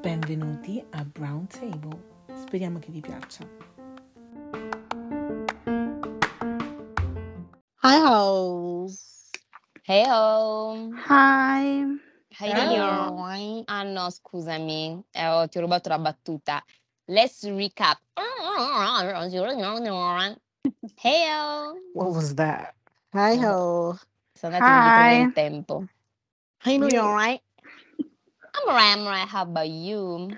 Benvenuti a Brown Table. Speriamo che vi piaccia. Hi hoes. Hey ho! Hi. Ciao. doing? Ah no, scusami, eh, ho- ti ho rubato la battuta. Let's recap. Hey ho! What was that? Hi ho. Sono andati indietro nel tempo. Hi know You- alright? I'm alright, I'm alright. How about you?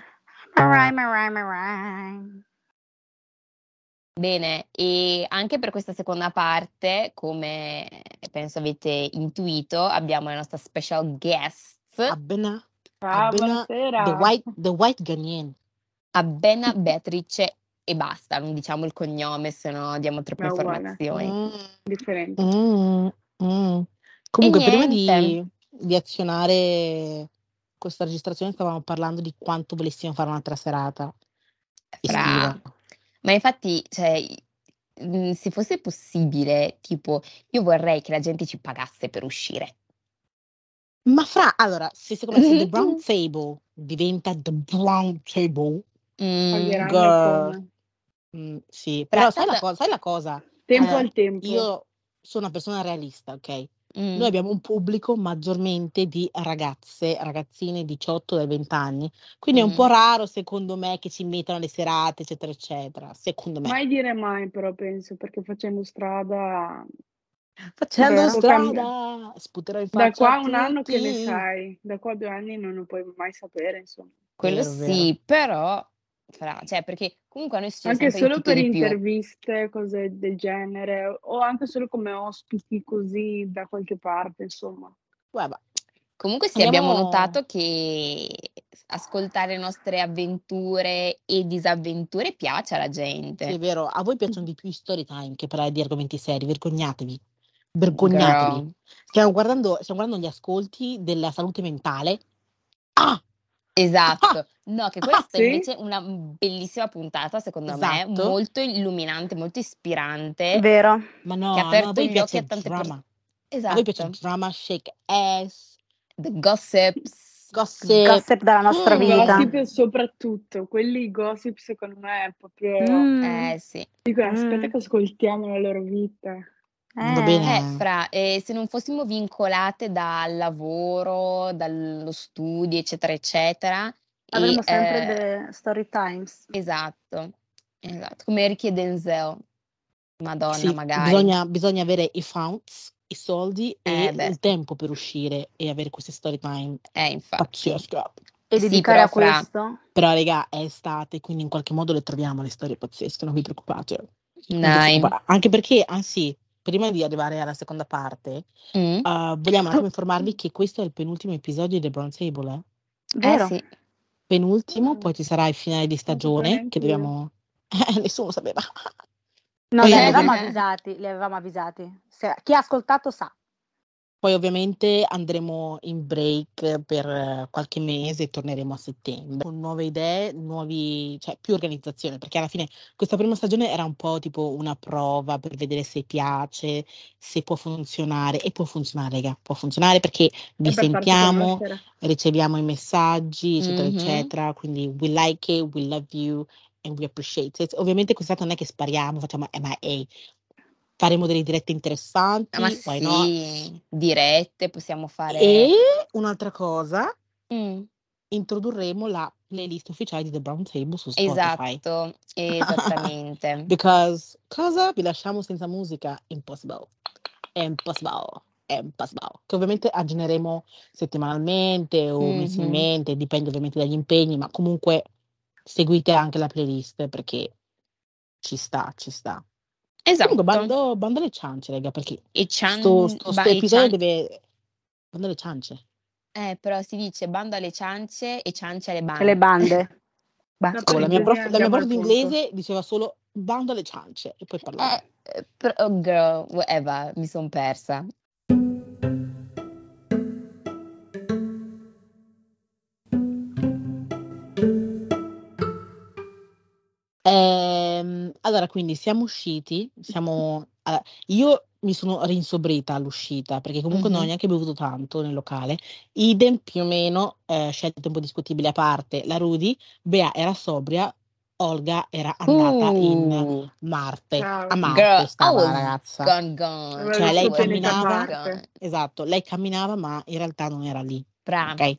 Alright, alright, alright. Bene, e anche per questa seconda parte, come penso avete intuito, abbiamo la nostra special guest, Abena. Ciao, Abena. buonasera. The white, the white Ghanaian. Abena Beatrice e basta, non diciamo il cognome, se no diamo troppe uguale. informazioni. Mm, Differente. mm, mm. Comunque, prima di, niente. di azionare questa registrazione, stavamo parlando di quanto volessimo fare un'altra serata Fra- estiva. Ma infatti, cioè, mm, se fosse possibile, tipo, io vorrei che la gente ci pagasse per uscire. Ma fra, allora, se secondo me se The Brown Table diventa The Brown Table, Mm, Pagheranno girl. come? mm, sì, però sai la, cosa, sai la cosa? Tempo Eh, al tempo. Io sono una persona realista, ok? mm, Noi abbiamo un pubblico maggiormente di ragazze, ragazzine 18 dai 20 anni, quindi è un Mm. po' raro secondo me che ci mettano le serate, eccetera, eccetera. Secondo me. Mai dire mai, però penso, perché facendo strada Facendo Vero. strada, sputerò in da faccia qua a a un anno che ne sai, da qua a due anni non lo puoi mai sapere, insomma. quello Vero, vero. sì, però, fra- cioè, perché comunque a noi succede Anche solo per interviste, cose del genere, o anche solo come ospiti così da qualche parte, insomma. Guarda, Comunque sì, abbiamo Andiamo- notato che ascoltare le nostre avventure e disavventure piace alla sì, è gente. vero, a voi piacciono di più i story time che parlare di argomenti seri, vergognatevi. Vergognatevi. Stiamo guardando, stiamo guardando gli ascolti della salute mentale. Ah! Esatto, no, che questa Sì? invece è una bellissima puntata, secondo me, Esatto. molto illuminante, molto ispirante, Vero. Ma no, che ha no, a aperto voi gli occhi piace a il tante drama. persone. A voi piace il Esatto, drama, shake ass, the gossips. gossip. Gossip della nostra Mm, vita. Gossip soprattutto, quelli gossip secondo me è proprio... Mm. Eh sì. Dico, aspetta Mm. che ascoltiamo la loro vita. Va Eh. bene. Eh, fra, eh, se non fossimo vincolate dal lavoro, dallo studio, eccetera, eccetera, e, Avremo sempre eh, delle story times. esatto, esatto, come Ricky e Denzel, Madonna, Sì, magari. bisogna, bisogna avere i funds, i soldi e Eh, beh. il tempo per uscire e avere queste story time Eh, infatti. pazzesche. E Sì, dedicare a fra- questo? Però, raga, è estate, quindi in qualche modo le troviamo le storie pazzesche, non vi preoccupate. Non vi Dai. preoccupate. Anche perché, anzi, prima di arrivare alla seconda parte, Mm? uh, vogliamo attimo informarvi che questo è il penultimo episodio di The Brown Table, eh? Vero? Eh sì, Penultimo, Mm. poi ci sarà il finale di stagione, che dobbiamo... Eh, nessuno sapeva. No, li Eh, avevamo eh. avvisati, li avevamo avvisati. Se- chi ha ascoltato sa. Poi ovviamente andremo in break per eh, qualche mese e torneremo a settembre con nuove idee, nuovi, cioè più organizzazione, perché alla fine questa prima stagione era un po' tipo una prova per vedere se piace, se può funzionare e può funzionare, raga, può funzionare perché vi E per sentiamo, riceviamo i messaggi, eccetera, Mhm. eccetera, quindi we like it, we love you and we appreciate it. Ovviamente quest'estate non è che spariamo, facciamo MIA, faremo delle dirette interessanti, ma not? sì, dirette, possiamo fare... E un'altra cosa, Mm, introdurremo la playlist ufficiale di The Brown Table su Spotify. esatto, esattamente. Because cosa vi lasciamo senza musica? Impossible. Impossible. Impossible. Che ovviamente aggiorneremo settimanalmente o Mhm. mensilmente, dipende ovviamente dagli impegni, ma comunque seguite anche la playlist perché ci sta, ci sta. Esatto. Comunque bando, bando le ciance, raga, perché E cian- sto, sto, sto episodio cian- deve... Bando le ciance. Eh, però si dice bando alle ciance e ciance alle bande. Le bande. Basta. La mia prof, la mia prof di inglese diceva solo bando alle ciance e poi parlava. Eh, eh, però- oh, girl, whatever, mi son persa. Allora, quindi siamo usciti, siamo, allora, io mi sono rinsobrita all'uscita, perché comunque non ho neanche bevuto tanto nel locale. Idem più o meno, eh, scelte un po' discutibili a parte, la Rudy, Bea era sobria, Olga era andata in Uh, Marte. Ciao. A Marte girl, stava la was ragazza. gone gone. Cioè, lei camminava- Marte. Esatto, lei camminava, ma in realtà non era lì. Bra. Ok?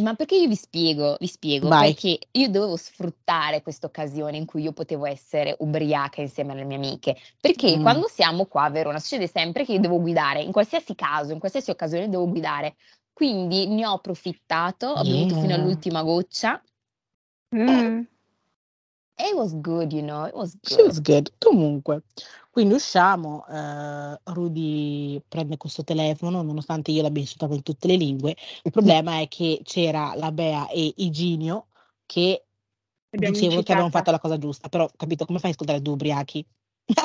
Ma perché io vi spiego, vi spiego, Vai. perché io dovevo sfruttare questa occasione in cui io potevo essere ubriaca insieme alle mie amiche, perché Mm. quando siamo qua a Verona succede sempre che io devo guidare, in qualsiasi caso, in qualsiasi occasione devo guidare, quindi ne ho approfittato, ho bevuto fino Yeah. all'ultima goccia Mm. e it was good, you know, it was She good. was good. Comunque, quindi usciamo, eh, Rudy prende questo telefono, nonostante io l'abbia insultato in tutte le lingue. Il problema è che c'era la Bea e Iginio che Abbiamo dicevano che avevamo incitata. fatto la cosa giusta, però capito come fai a ascoltare due ubriachi?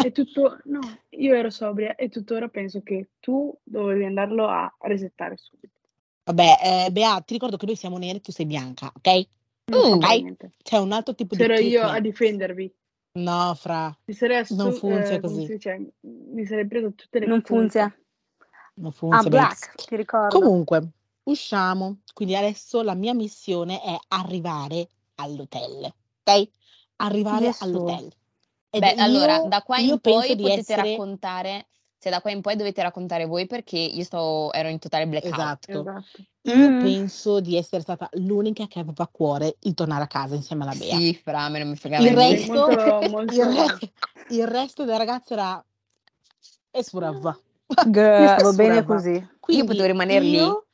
E tutto, no, io ero sobria e tuttora penso che tu dovevi andarlo a resettare subito. Vabbè, eh, Bea, ti ricordo che noi siamo nere e tu sei bianca, ok? C'entra ok. C'è un altro tipo di C'ero io a difendervi. No, fra, Mi sarei assu- Non funziona eh, così. dice? Mi sarei preso tutte le Non funziona. non Ah, funziona. Black, ti ricordo. Comunque, usciamo, quindi adesso la mia missione è arrivare all'hotel, ok? Arrivare Yes, all'hotel. Ed Beh, allora, io- da qua in poi potete essere- raccontare, cioè da qua in poi dovete raccontare voi perché io sto, ero in totale blackout. Esatto. Esatto. Io Mm. penso di essere stata l'unica che aveva a cuore il tornare a casa insieme alla Bea. Sì, fra, a me non mi fregava Il niente. resto, Molto- molto- il, re- il resto delle ragazze era esfurava. Girl, va bene così. Quindi potevo rimanere lì. io-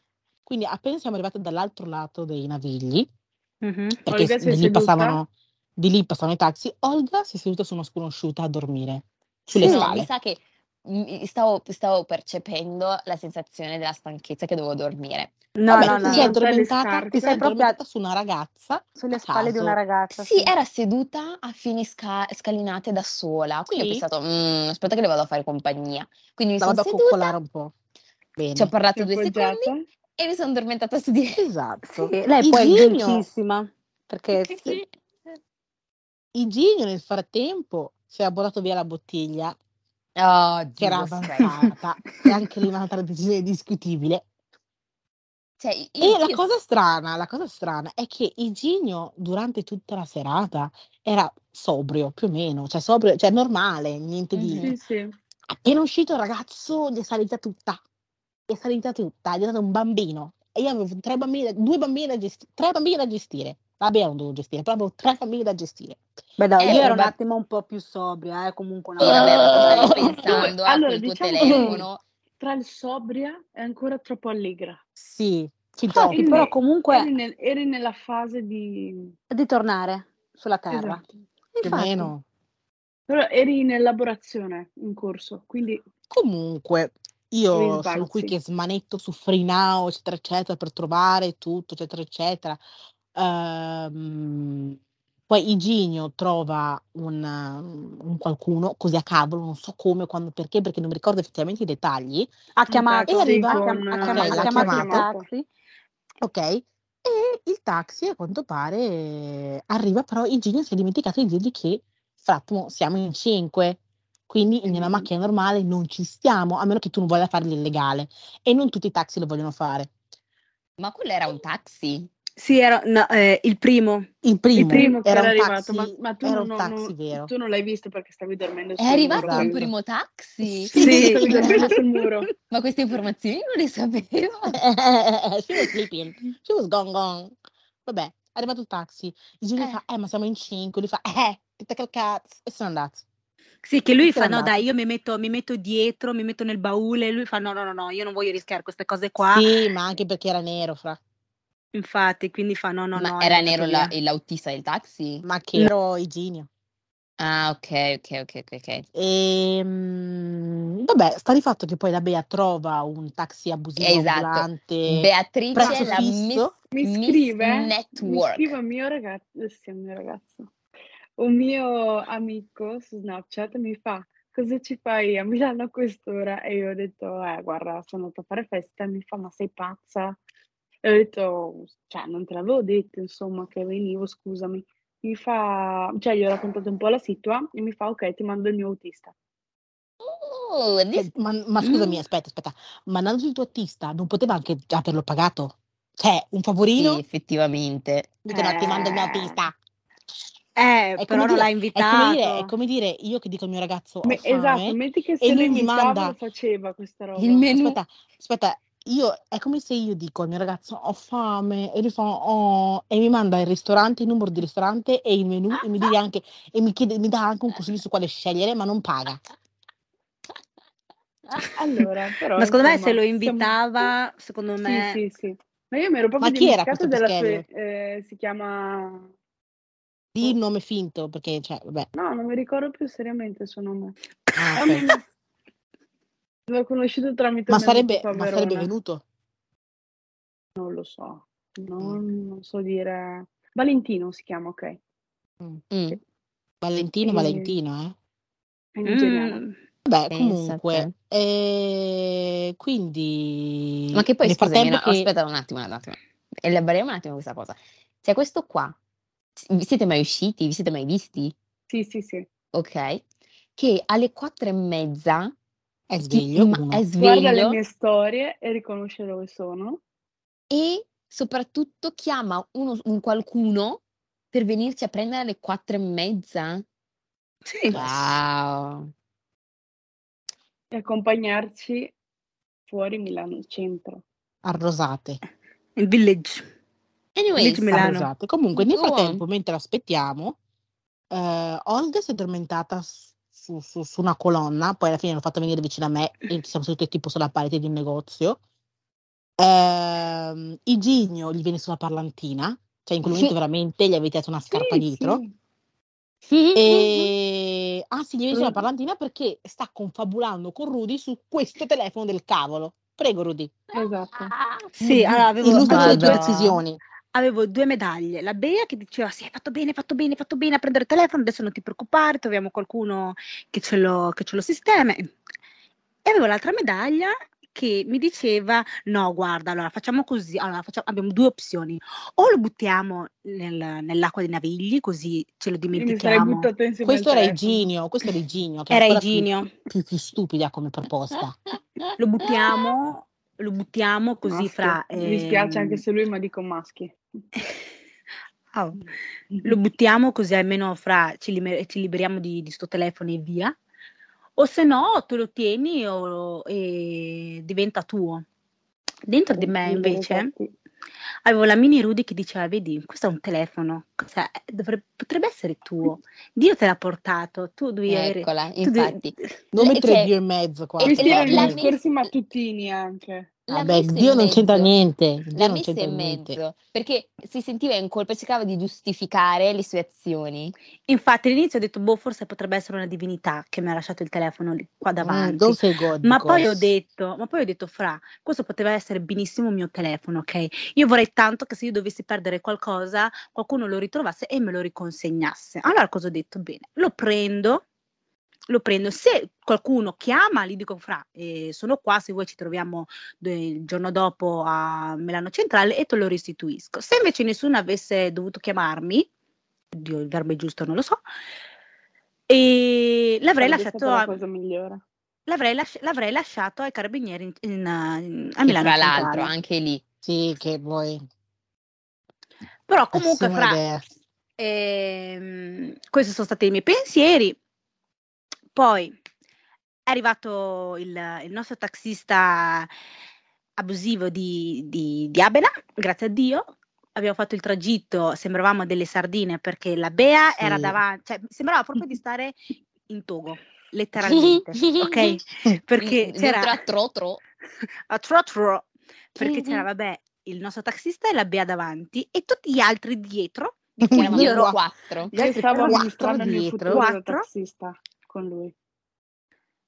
Quindi appena siamo arrivate dall'altro lato dei Navigli, Mhm. perché di lì passavano di lì passavano i taxi, Olga si è seduta su una sconosciuta a dormire sulle Sì, scale. mi sa che stavo, stavo percependo la sensazione della stanchezza che dovevo dormire. No, Vabbè, no, ti no. sei no. addormentata, ti sei addormentata su una ragazza Sulle spalle di una ragazza. Sì, era seduta a fine sca- scalinate da sola, quindi Sì. ho pensato, "Mm, aspetta che le vado a fare compagnia. Quindi mi sono seduta, un po'. Bene. ci ho parlato è due appoggiata. secondi e mi sono addormentata su di Esatto. Sì, lei poi è drinkissima. Perché Sì, sì. Iginio nel frattempo si era buttato via la bottiglia Oh, che era avanzata e anche lì un'altra decisione discutibile. Cioè, io- E la io- cosa strana, la cosa strana è che Iginio durante tutta la serata era sobrio, più o meno, cioè sobrio, cioè normale, niente di... Sì, sì. Appena uscito il ragazzo gli è salita tutta, gli è salita tutta, è diventato un bambino. E io avevo tre bambini, due bambini da gestire, tre bambini da gestire. Vabbè, non dovevo gestire, però avevo tre bambini da gestire. Beh, dai, Eh, io ero un attimo un po' più sobria, eh, comunque Sì, una Ah. stavi pensando a Allora, quel tuo diciamo che- telefono. Tra il sobria e ancora troppo allegra. Sì, troppo. Quindi però comunque Eri, nel- eri nella fase di... di tornare sulla terra. Esatto. meno. Però eri in elaborazione in corso, quindi Comunque, io sono qui che smanetto su Free Now, eccetera, eccetera, per trovare tutto, eccetera, eccetera. Ehm, poi Iginio trova un, un qualcuno, così a cavolo, non so come, quando, perché, perché non mi ricordo effettivamente i dettagli. Ha chiamato, ha con, chiam- ha eh, chiama- ha l'ha chiamato il chiamato. taxi. Ok? E il taxi, a quanto pare, arriva, però Iginio si è dimenticato di dirgli che, fra l'altro, siamo in cinque. Quindi nella Mm. macchina normale non ci stiamo, a meno che tu non voglia fare l'illegale. E non tutti i taxi lo vogliono fare. Ma quello era un taxi? Sì, era no, eh, il primo. Il primo, il primo che era era arrivato, taxi, ma, ma tu, era non, taxi non- tu non l'hai visto perché stavi dormendo È sul arrivato muro. Esatto. primo taxi? Sì. Sì, stavi dormendo sul muro. Ma queste informazioni non le sapevo. She was sleeping. She was gone gone. Vabbè, è arrivato il taxi. Iginio Eh. fa, eh, ma siamo in cinque. Lui fa, eh, che che cazzo. E sono andati. Sì, che lui fa, no andato. dai, io mi metto, mi metto dietro, mi metto nel baule, e lui fa, no, no, no, no, io non voglio rischiare queste cose qua, Sì, ma anche perché era nero, fra. Infatti, quindi fa, no, no, Ma no. era nero la- l'autista del taxi? Ma che ero Iginio. Ah, ok, ok, ok, ok, ok. Ehm, vabbè, sta di fatto che poi la Bea trova un taxi abusivo Esatto. ambulante. Beatrice, la. Miss, Mi Miss scrive, mi Network. scrive un mio ragazzo, eh, sì, un mio ragazzo, un mio amico su Snapchat mi fa, cosa ci fai a Milano a quest'ora? E io ho detto, eh, guarda, sono andata a fare festa, e mi fa, ma sei pazza? E ho detto, cioè, non te l'avevo detto, insomma, che venivo, scusami. Mi fa, cioè, gli ho raccontato un po' la situa e mi fa, ok, ti mando il mio autista. Oh, this- ma, ma scusami, Mm. aspetta, aspetta, ma Nando il tuo artista non poteva anche già averlo pagato? Cioè, un Sì, favorino? effettivamente. Dico, no, ti mando il mio Eh. artista. Eh, È però come non l'ha dire, è come dire, è invitato. come dire io che dico al mio ragazzo Me- esatto, metti che e se lo lui mi manda faceva questa roba. Il menù. Aspetta, aspetta, io è come se io dico al mio ragazzo ho fame e lui fa oh e mi manda il ristorante, il numero di ristorante e il menù e mi dice anche e mi chiede, mi dà anche un consiglio su quale scegliere, ma non paga. Allora, però, Ma secondo me se insomma, lo siamo- invitava, secondo Sì, me... sì, sì. Ma io mi ero proprio Ma chi era dimenticata questo della sua... eh, si chiama... Di il nome finto perché cioè, vabbè. No, non mi ricordo più seriamente il suo nome. Ah, È ok. un- L'ho conosciuto tramite Ma sarebbe, ma sarebbe venuto? Non lo so, non, non so dire. Valentino si chiama, ok. Mm. Mm, Valentino, E- Valentino, eh. È. Mm, a comunque, eh, quindi Ma che poi, scusami, no, che aspetta un attimo, un attimo. Elaboreremo un attimo questa cosa. Cioè, questo qua, vi siete mai usciti? Vi siete mai visti? Sì, sì, sì. Ok? Che alle quattro e mezza è sveglio ma- è Guarda le sveglio mie storie e riconosce dove sono. e soprattutto chiama uno- un qualcuno per venirci a prendere alle quattro e mezza. Sì. Wow. E accompagnarci fuori Milano centro. Arrosate. Il village. Village Milano. Comunque, nel frattempo, mentre aspettiamo, eh, Olga si è addormentata su, su- su una colonna, poi alla fine l'ho fatta venire vicino a me e ci siamo seduti tipo sulla parete di un negozio. Ehm, Iginio gli viene sulla parlantina, cioè in quel momento veramente gli avete dato una scarpa Sì, dietro. sì. E ah sì, gli viene sulla parlantina perché sta confabulando con Rudy su questo telefono del cavolo. Prego, Rudy. Esatto. Sì, allora avevo, Illustra le avevo tue decisioni. Avevo due medaglie. La Bea che diceva sì, hai fatto bene, hai fatto bene, hai fatto bene a prendere il telefono, adesso non ti preoccupare, troviamo qualcuno che ce lo, che ce lo sistema. E avevo l'altra medaglia che mi diceva no, guarda, allora facciamo così, allora facciamo- abbiamo due opzioni. O lo buttiamo nel- nell'acqua dei navigli, così ce lo dimentichiamo. Questo era. Iginio, questo era Iginio, che è Era ancora più- Iginio. Più, più stupida come proposta. Lo buttiamo, lo buttiamo così Maschio. fra... Mi spiace anche ehm, se lui, ma dico maschi. Ah, lo buttiamo così almeno fra ci, liber- ci liberiamo di, di sto telefono e via. O se no, te lo tieni o- e diventa tuo. Dentro di me invece infatti. Avevo la mini Rudy che diceva: Vedi, questo è un telefono, cos'è? Dovrebbe- potrebbe essere tuo. Dio te l'ha portato, tu devi avere. Eccola, tu devi- infatti. Non mettere cioè, Dio in mezzo qua. e- Questi la- erano la i discorsi mattutini anche. Vabbè, Dio non c'entra niente. Dio non messa in niente. mezzo perché si sentiva in colpa e cercava di giustificare le sue azioni. Infatti, all'inizio ho detto: Boh, forse potrebbe essere una divinità che mi ha lasciato il telefono lì, qua Mm, davanti. say God. Ma poi ho detto, ma poi ho detto, Fra, questo poteva essere benissimo il mio telefono, ok? Io vorrei tanto che se io dovessi perdere qualcosa, qualcuno lo ritrovasse e me lo riconsegnasse. Allora cosa ho detto? Bene, lo prendo, lo prendo. Se qualcuno chiama, gli dico, Fra, eh, sono qua, se vuoi ci troviamo il giorno dopo a Milano Centrale e te lo restituisco. Se invece nessuno avesse dovuto chiamarmi, oddio, il verbo è giusto, non lo so, e l'avrei Sarebbe lasciato la cosa migliore. l'avrei, lasci- l'avrei lasciato ai carabinieri in, in- in- a Milano tra Centrale. l'altro, anche lì. Sì, che vuoi. Però comunque, Pessima fra, ehm, questi sono stati i miei pensieri. Poi è arrivato il, il nostro taxista abusivo di, di, di Abena, grazie a Dio. Abbiamo fatto il tragitto, sembravamo delle sardine perché la Bea Sì. era davanti, cioè sembrava proprio di stare in Togo, letteralmente, ok? Perché c'era a tro tro. a tro tro, perché c'era, vabbè, il nostro taxista e la Bea davanti e tutti gli altri dietro, di cui Eravamo io ero quattro. Gli altri quattro dietro. Quattro. Con lui.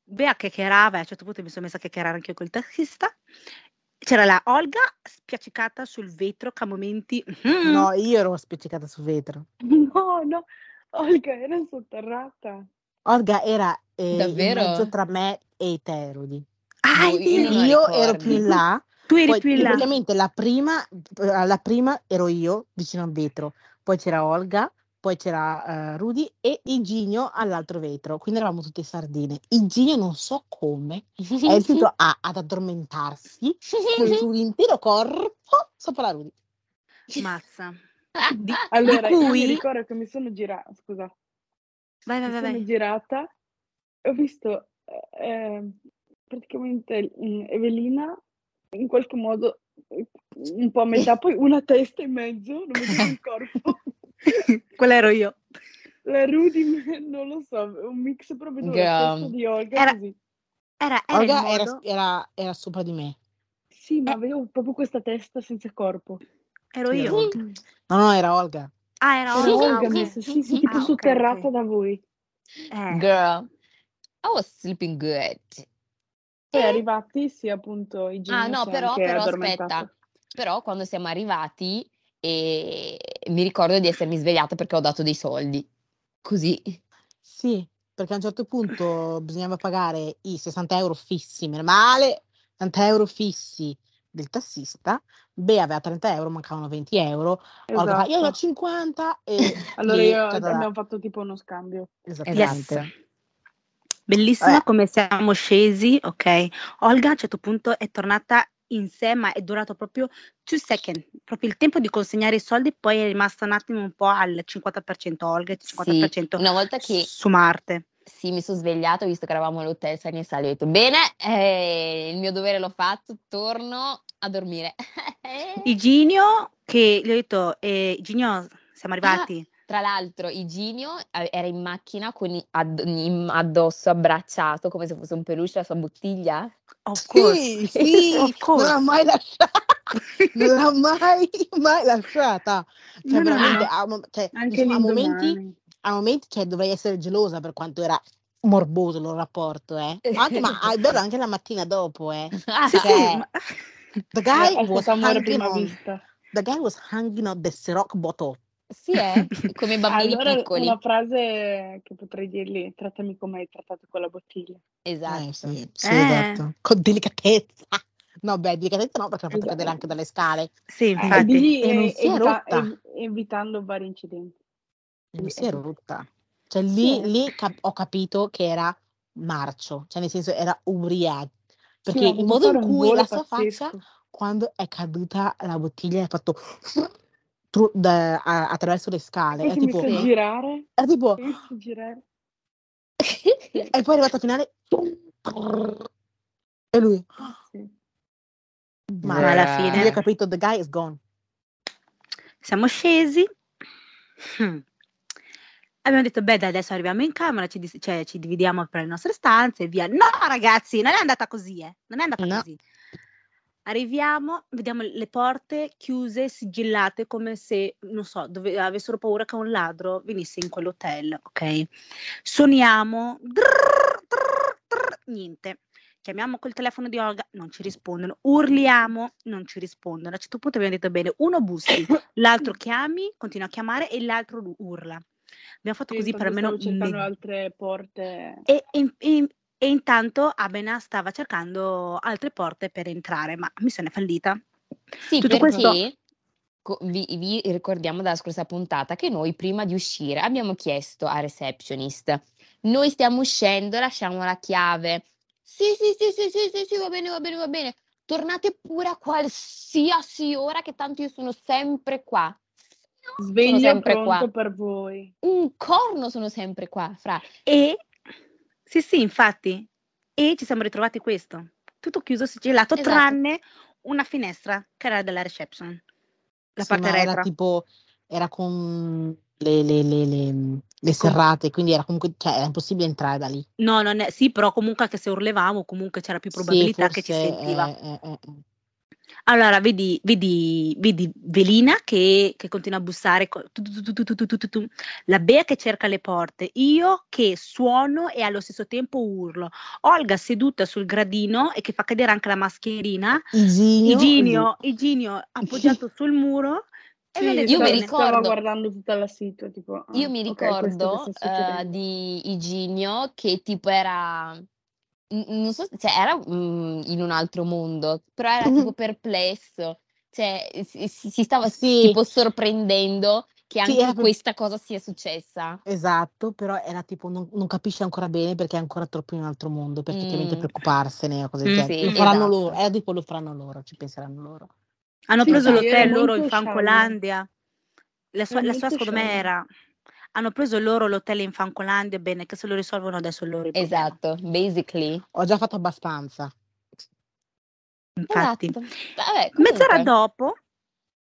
Bea chiacchierava e a un certo punto mi sono messa a chiacchierare anche io col taxista. C'era la Olga spiaccicata sul vetro che a momenti... mm, No, io ero spiccicata sul vetro. No, no, Olga era sotterrata. Olga era eh, in Davvero? mezzo tra me e te, Rudy. Ah, è io Io ero più in là, tu eri poi più in là. praticamente la prima, eh, la prima ero io vicino al vetro, poi c'era Olga, poi c'era eh, Rudy e Iginio all'altro vetro, quindi eravamo tutte sardine. Iginio non so come è riuscito a- ad addormentarsi sull'intero corpo sopra la Rudy. Mazza. Di- allora, io mi cui- ricordo che mi sono girata, scusa, Vai, vai, mi vai, sono vai. girata e ho visto eh, praticamente mm, Evelina in qualche modo eh, un po' a metà, poi una testa in mezzo, non vedevo il corpo. Quella ero io. La Rudy, non lo so, un mix proprio Girl. testa di Olga Era- così. Era, era Olga era, era- era sopra di me. Sì, ma Eh. avevo proprio questa testa senza corpo. ero Sì, io. Olga. No, no, era Olga. Ah, era Era Olga. Olga, ok. messa, sì, sì, tipo Ah, sotterrata ok. da voi. Eh, Girl, I was sleeping good. Poi Eh. arrivati, sì, appunto, i Ah, no, però, però aspetta, però quando siamo arrivati eh, mi ricordo di essermi svegliata perché ho dato dei soldi. Così. Sì, perché a un certo punto bisognava pagare i 60 euro fissi, meno male, 60 euro fissi del tassista, Bea aveva 30 euro, mancavano 20 euro, Olga fa, io ho Esatto. 50 e Allora lì, io ta-ta-ta. abbiamo fatto tipo uno scambio. Esattamente. Esatto. Bellissima Vabbè. come siamo scesi, ok? Olga a un certo punto è tornata in sé, ma è durato proprio two second, proprio il tempo di consegnare i soldi, poi è rimasta un attimo un po' al 50% Olga e Sì, 50% una volta che su Marte. sì, mi sono svegliata, ho visto che eravamo all'hotel Sani e Sali, ho detto bene, eh, il mio dovere l'ho fatto, torno a dormire. Iginio, che gli ho detto, eh, Iginio, siamo arrivati. Tra l'altro, Iginio eh, era in macchina con in- addosso abbracciato come se fosse un peluche la sua bottiglia. Of course. Sì, sì, Of non course. l'ha mai lasciata, non l'ha mai, mai lasciata. Cioè, No, veramente, no. a, cioè, diciamo, a momenti, a momenti cioè, dovrei essere gelosa per quanto era morboso il rapporto, eh. Anche, ma è bello anche la mattina dopo, eh. Sì, Cioè, ma- the guy was hanging prima on, vista. the guy was hanging on the Ciroc bottle. Sì, eh, come i bambini Allora piccoli. una frase che potrei dirgli, trattami come hai trattato con la bottiglia. Esatto. Eh, sì, sì, Eh. esatto. Con delicatezza. No, beh, delicatezza no, perché l'ha fatto Esatto. cadere anche dalle scale. sì, Eh, infatti. digli, e non eh, si è evita- rotta. ev- evitando vari incidenti. E non Sì, si è eh. rotta. Cioè lì, Sì. lì cap- ho capito che era marcio, cioè nel senso era ubriaco. Sì, Perché ha il fatto modo in cui la sua faccia, pazzesco. quando è caduta la bottiglia, ha fatto tru- da- a- attraverso le scale. Poi È tipo, Sì. girare, tipo, è a girare. e poi è arrivato al finale, e lui, Sì. ma alla fine- lì ho capito, the guy is gone. Siamo scesi. Hmm. Abbiamo detto, beh, dai, adesso arriviamo in camera, ci, dis- cioè, ci dividiamo per le nostre stanze e via. No, ragazzi, non è andata così, eh. Non è andata No. così. Arriviamo, vediamo le porte chiuse, sigillate, come se, non so, dove, avessero paura che un ladro venisse in quell'hotel, ok? Suoniamo, drrr, drrr, drrr, niente. Chiamiamo col telefono di Olga, non ci rispondono. Urliamo, non ci rispondono. A un certo punto abbiamo detto bene, uno bussi, l'altro chiami, continua a chiamare e l'altro urla. Abbiamo fatto Sì, così per almeno stavo cercando me- altre porte. e, e- e- e intanto Abena stava cercando altre porte per entrare, ma missione fallita. Sì, Tutto perché questo- vi, vi ricordiamo dalla scorsa puntata che noi prima di uscire abbiamo chiesto a receptionist, noi stiamo uscendo, lasciamo la chiave. Sì, sì, sì, sì, sì, sì, sì, va bene, va bene, va bene. Tornate pure a qualsiasi ora che tanto io sono sempre qua. Sono Sveglio sempre pronto qua. per voi. Un corno sono sempre qua, fra. E sì, sì, infatti. E ci siamo ritrovati questo. Tutto chiuso, sigillato, Esatto. tranne una finestra che era della reception. La Sì, parte ma era retro. tipo, era con le, le- le- le- le serrate, quindi era comunque, cioè era impossibile entrare da lì. No, non è, sì, però comunque anche se urlavamo, comunque c'era più Sì, probabilità che ci sentiva. eh, eh, eh, eh. Allora, vedi, vedi, vedi Velina che, che continua a bussare, co- tu, tu, tu, la Bea che cerca le porte, io che suono e allo stesso tempo urlo, Olga seduta sul gradino e che fa cadere anche la mascherina, Iginio, Iginio, appoggiato sul muro. Sì, io mi ricordo, stavo guardando tutta la sito, tipo, ah, io mi ricordo okay, uh, eh, di Iginio che tipo era non so, cioè era mm, in un altro mondo, però era tipo perplesso, cioè si, si- stava Sì. tipo sorprendendo che Sì, anche era per- questa cosa sia successa. Esatto, però era tipo non, non capisce ancora bene perché è ancora troppo in un altro mondo per effettivamente Mm. preoccuparsene o cose del Mm, genere. sì, lo faranno esatto. loro, era tipo lo faranno loro, ci penseranno loro. Hanno Sì, preso sì, l'hotel era loro in. Fancolandia. La sua, Era la sua secondo me era hanno preso loro l'hotel in Fancolandia, bene, che se lo risolvono adesso loro problema. Esatto, basically. Ho già fatto abbastanza. Infatti. Esatto. Vabbè, Mezz'ora dopo,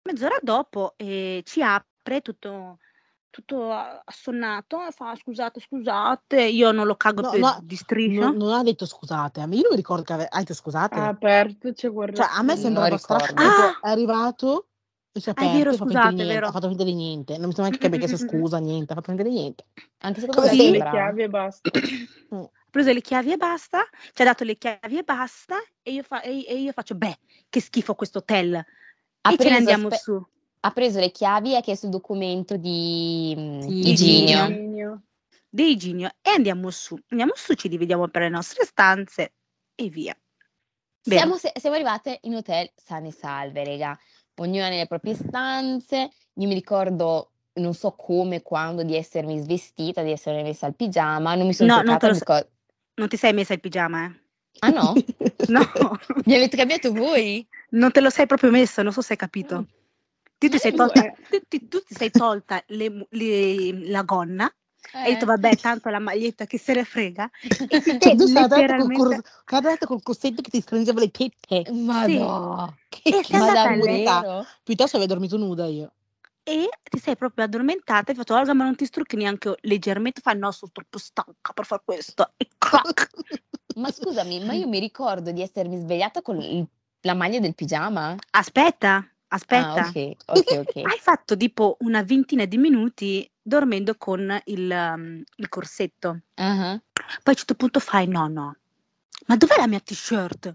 mezz'ora dopo eh, ci apre tutto, tutto assonnato fa scusate, scusate, io non lo cago No, più no, di striscio. Non, non ha detto scusate, a me io non mi ricordo che ave- ha detto scusate. Ha aperto, ci ha guardato. Cioè, a me sembrava strano. Ah! È arrivato è Ah, è aperto vero, ha fatto finta scusate, di è niente. vero. Ha fatto finta di niente. Non mi sembra neanche che abbia chiesto scusa, niente. Ha fatto finta di niente. Anche Ha secondo me Così? le sembra. chiavi e basta. Ha preso le chiavi e basta, ci ha dato le chiavi e basta e io, fa- e- e io faccio, beh, che schifo questo hotel. Ha e ce ne preso, andiamo aspe- su. ha preso le chiavi e ha chiesto il documento di mm, Sì, Iginio. Iginio. Iginio. E andiamo su. Andiamo su, ci dividiamo per le nostre stanze e via. Bene. Siamo, se- siamo arrivate in hotel sane e salve, raga. Ognuna nelle proprie stanze. Io mi ricordo, non so come, quando, di essermi svestita, di essermi messa al pigiama. Non mi sono No, non because- Non ti sei messa il pigiama, eh? Ah no? No, Mi avete cambiato voi? non te lo sei proprio messo, non so se hai capito. Tu ti sei tolta, tu, ti- tu ti sei tolta le le- la gonna e hai detto Eh. vabbè tanto la maglietta che se ne frega Cioè, e tu sei andata col, letteralmente cor- sei andata col corsetto che ti stringeva le tette. Ma Sì. no! Che, che Ma? Piuttosto avrei dormito nuda io. e ti sei proprio addormentata e hai fatto Olga ma non ti strucchi neanche leggermente fai no sono troppo stanca per fare questo e crack Ma scusami, ma io mi ricordo di essermi svegliata con il- la maglia del pigiama. aspetta aspetta Ah, ok, ok, ok. hai fatto tipo una ventina di minuti dormendo con il, um, il corsetto Ah, poi a un certo punto fai no no ma dov'è la mia t-shirt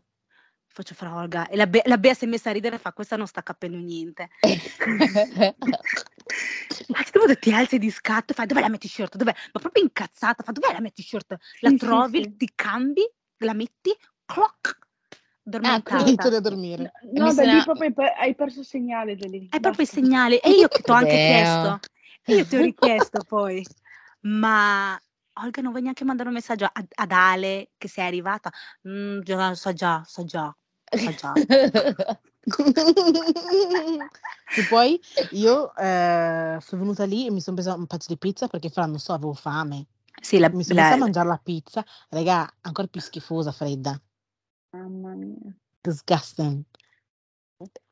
faccio fra Olga e la, Be- la Bea si è messa a ridere e fa questa non sta capendo niente. Ma a questo punto ti alzi di scatto e fai dov'è la mia t-shirt? Dov'è? Ma proprio incazzata, fa dov'è la mia t-shirt? La Sì, sì, trovi, sì. ti cambi, la metti, clock, addormentata. E torni a dormire. No, mi da sembra- lì proprio hai, per- hai perso segnale da lì. È proprio il Basta. segnale. E io che ti ho anche Vero. chiesto, e io ti ho richiesto poi, ma Olga non vuoi neanche mandare un messaggio a- ad Ale che sei arrivata? Mm, già, sa già, sa già, sa già. e poi io eh, sono venuta lì e mi sono presa un pezzo di pizza perché fra non so, avevo fame. Sì, la, Mi sono la- messa a mangiare la pizza, raga, ancora più schifosa, fredda. Mamma mia. Disgusting.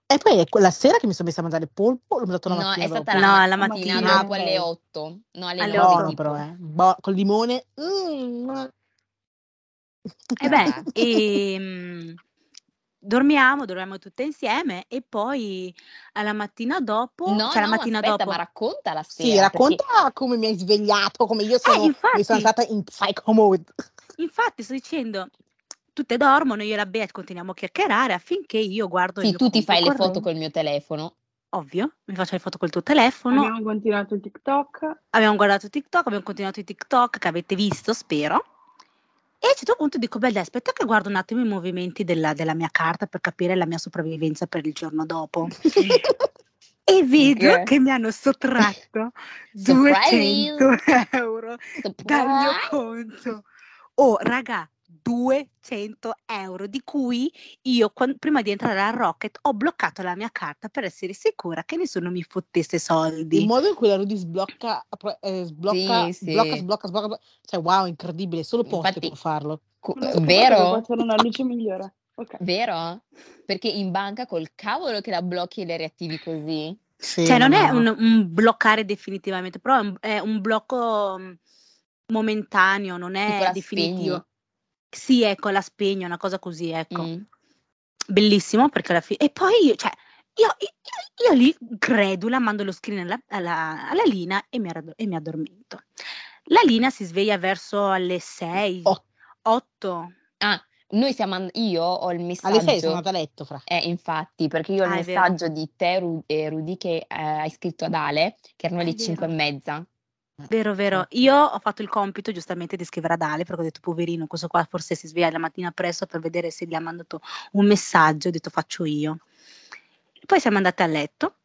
E poi è quella sera che mi sono messa a mangiare il polpo, l'ho mangiato la No, mattina è stata dopo. la, No, alla mattina mattina. dopo alle ok. 8. No, alle, Alle 9 Buono tipo. però, eh. Buono, col limone. Mm. E beh, e, mm, dormiamo, dormiamo tutte insieme e poi alla mattina dopo, No, cioè la no, mattina aspetta, dopo, ma racconta la Sì, sera. perché- racconta come mi hai svegliato, come io sono, Eh, infatti. mi sono stata in psycho mode. infatti sto dicendo, tutte dormono, io e la Bea continuiamo a chiacchierare affinché io guardo Sì, tu ti fai le foto col mio telefono. Ovvio, mi faccio le foto col tuo telefono, Abbiamo continuato il TikTok. abbiamo guardato TikTok, abbiamo continuato i TikTok che avete visto, spero. E a un certo punto dico, beh, aspetta che guardo un attimo i movimenti della, della mia carta per capire la mia sopravvivenza per il giorno dopo. E vedo Ok. che mi hanno sottratto Surprise! 200 euro dal mio conto. Oh, raga, 200 euro, di cui io quan- prima di entrare al Rocket ho bloccato la mia carta per essere sicura che nessuno mi fottesse Il soldi. modo in cui la Rudy sblocca, eh, sblocca, Sì, sì. sblocca, sblocca, sblocca, sblocca, cioè wow, incredibile, solo posto Infatti- può farlo. Co- sapevo che Vero? Fare una luce migliore. Ok. Vero? Perché in banca col cavolo che la blocchi e le riattivi così. Sì, Cioè, non è no. un, un bloccare definitivamente, però è un, è un blocco mm, momentaneo, non è definitivo. spegni. Sì, ecco, la spegno, una cosa così, ecco. Mm. Bellissimo perché alla fine... E poi, cioè, io, io, io lì, credula, mando lo screen alla, alla, alla Lina e mi, arado- e mi addormento. La Lina si sveglia verso alle 6, Oh. 8. Ah, noi siamo and- io ho il Alle messaggio. 6 sono andata a letto, fra. Eh, infatti, perché io ho il Ah, vero. messaggio di te Ru- e Rudy che eh, hai scritto ad Ale, che erano È le vero. 5 e mezza. Vero, vero. Io ho fatto il compito giustamente di scrivere ad Ale perché ho detto, poverino, questo qua forse si sveglia la mattina presto per vedere se gli ha mandato un messaggio. Ho detto, faccio io. Poi siamo andate a letto.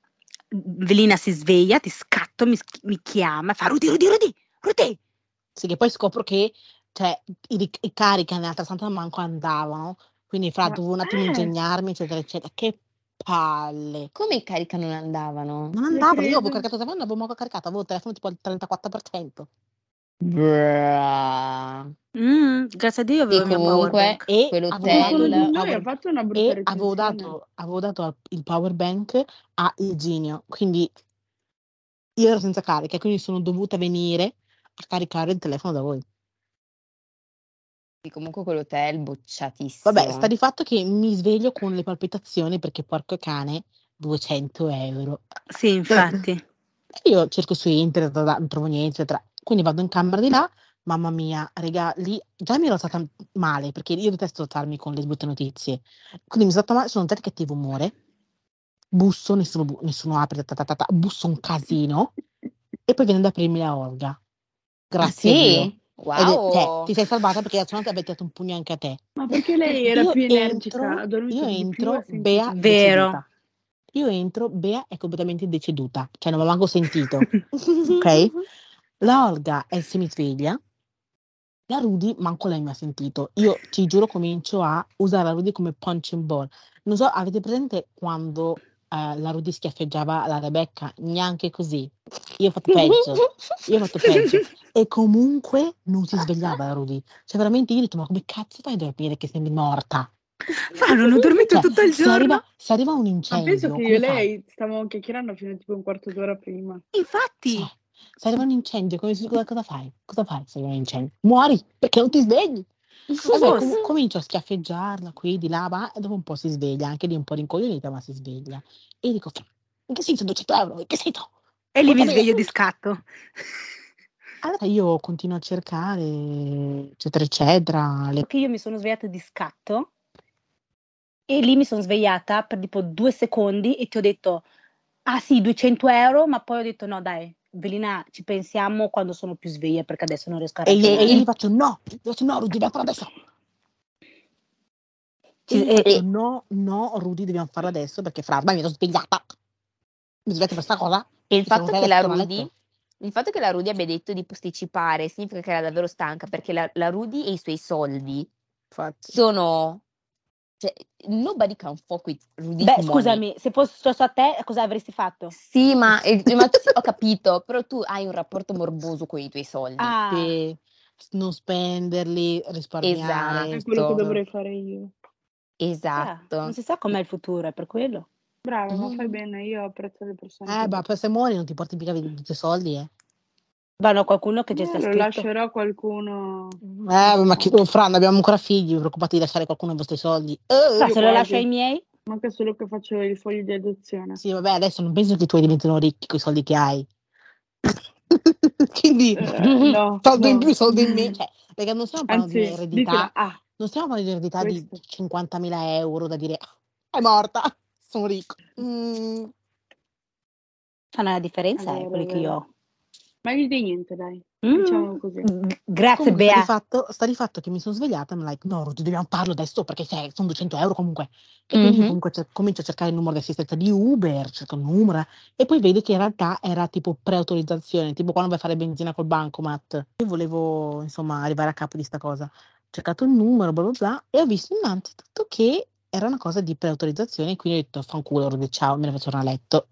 Velina si sveglia, ti scatto mi, mi chiama fa Rudy, Rudy, Rudy, Rudy. Sì, che poi scopro che cioè, i, i carica nell'altra stanza manco andavano, quindi fra Ma- dovevo un attimo eh. ingegnarmi, eccetera, eccetera. Che palle. Come i carica non andavano? Non andava, io avevo caricato telefono, non avevo manco caricato, avevo il telefono tipo al 34%. Bruh. Mm, grazie a Dio avevo E comunque. E quell'hotel- avevo avevo dato, avevo dato il power bank a Eugenio, quindi io ero senza carica, quindi sono dovuta venire a caricare il telefono da voi. Sì, Comunque quell'hotel bocciatissimo. Vabbè, sta di fatto che mi sveglio con le palpitazioni perché porco cane, 200 euro. Sì, infatti. Io cerco su internet, non trovo niente, eccetera. Quindi vado in camera di là, mamma mia, raga, lì già mi ero stata male perché io detesto alzarmi con le brutte notizie. Quindi mi sono stata male, sono entrata di cattivo umore, busso, nessuno, bu- nessuno apre, ta ta ta busso un casino e poi viene ad aprirmi la Olga. Ah, Grazie a Dio. Sì? Ed è- cioè, Wow. ti sei salvata perché suonato avete dato un pugno anche a te. Ma perché lei era Io più energica, entro- io più, entro, sentito Bea più. Vero. deceduta. Io entro, Bea è completamente deceduta, cioè non l'ho manco sentito. ok? La Olga è semisveglia, la Rudy manco lei mi ha sentito. Io ti giuro comincio a usare la Rudy come punching ball. Non so, avete presente quando eh, la Rudy schiaffeggiava la Rebecca? Neanche così. Io ho fatto peggio. Io ho fatto peggio. E comunque non si svegliava la Rudy. Cioè veramente io ho detto, ma come cazzo fai a dormire che sembri morta? Ma non ho dormito Cioè, tutto il se giorno. arriva, se arriva un Ma incendio, penso che io e lei stavamo chiacchierando fino a tipo un quarto d'ora prima. Infatti. Cioè, se arriva un incendio, come cosa fai? Cosa fai se arriva un incendio? Muori perché non ti svegli. Vabbè, com- comincio a schiaffeggiarla qui, di là, e dopo un po' si sveglia, anche lì un po' rincoglionita, ma si sveglia. E dico, "Fra, in che senso 200 euro? In che senso? E lì mi sveglio miseria." di scatto. Allora io continuo a cercare, eccetera, eccetera. Le... Perché io mi sono svegliata di scatto e lì mi sono svegliata per tipo due secondi e ti ho detto, ah sì, 200 euro, ma poi ho detto no dai, Velina, ci pensiamo quando sono più sveglia perché adesso non riesco a E io, e io gli faccio no, gli faccio no, Rudy, dobbiamo farlo adesso. E Ci- gli e- faccio, e- no, no, Rudy, dobbiamo farlo adesso perché fra, ormai mi ero svegliata. Mi svegliata per questa cosa. E il sono fatto che la. Rudy, il fatto che la Rudy abbia detto di posticipare significa che era davvero stanca perché la, la Rudy e i suoi soldi Infatti. sono. Cioè, nobody can fuck with Rudy. Beh, scusami, se fosse successo a te, cosa avresti fatto? Sì, ma, eh, ma ho capito, però tu hai un rapporto morboso con i tuoi soldi. Ah, Sì, non spenderli, risparmiare. È quello che Esatto. dovrei fare io. Esatto. non si sa com'è il futuro, è per quello. Brava, ma fai Mm. bene, io apprezzo le persone. Eh, ma poi se muori non ti porti mica i soldi, eh. Vanno qualcuno che ci Eh, sta lo scritto. lascerò qualcuno. Eh, ma chi, oh, Fra, abbiamo ancora figli, vi preoccupate di lasciare qualcuno i vostri soldi? Eh, io se lo lascio ai miei, Manca solo che faccio i fogli di adozione. sì, vabbè, adesso non penso che i tuoi diventino ricchi con i soldi che hai. Quindi, Eh, no, soldi in no. più, soldi in meno. Cioè, perché non stiamo parlando di Anzi, eredità, ditela, ah, non stiamo parlando di eredità di questo. 50.000 euro da dire, "Ah, è morta, sono ricco. Mm, fanno la differenza, È eh, quelli è che vero. io ho. Ma gli dai niente, dai. Mm. Diciamo così. G- Grazie, Comunque, sta Bea. di, fatto, sta di fatto che mi sono svegliata e mi like, no, Rudy, dobbiamo farlo adesso perché cioè, sono 200 euro comunque. E quindi Mhm. comunque cer- comincio a cercare il numero di assistenza di Uber, cerco il numero e poi vedo che in realtà era tipo preautorizzazione, tipo quando vai a fare benzina col bancomat. Io volevo insomma arrivare a capo di sta cosa. Ho cercato il numero, bla bla bla, e ho visto innanzitutto che era una cosa di preautorizzazione, quindi ho detto fanculo, Rudy, ciao, me ne faccio a letto.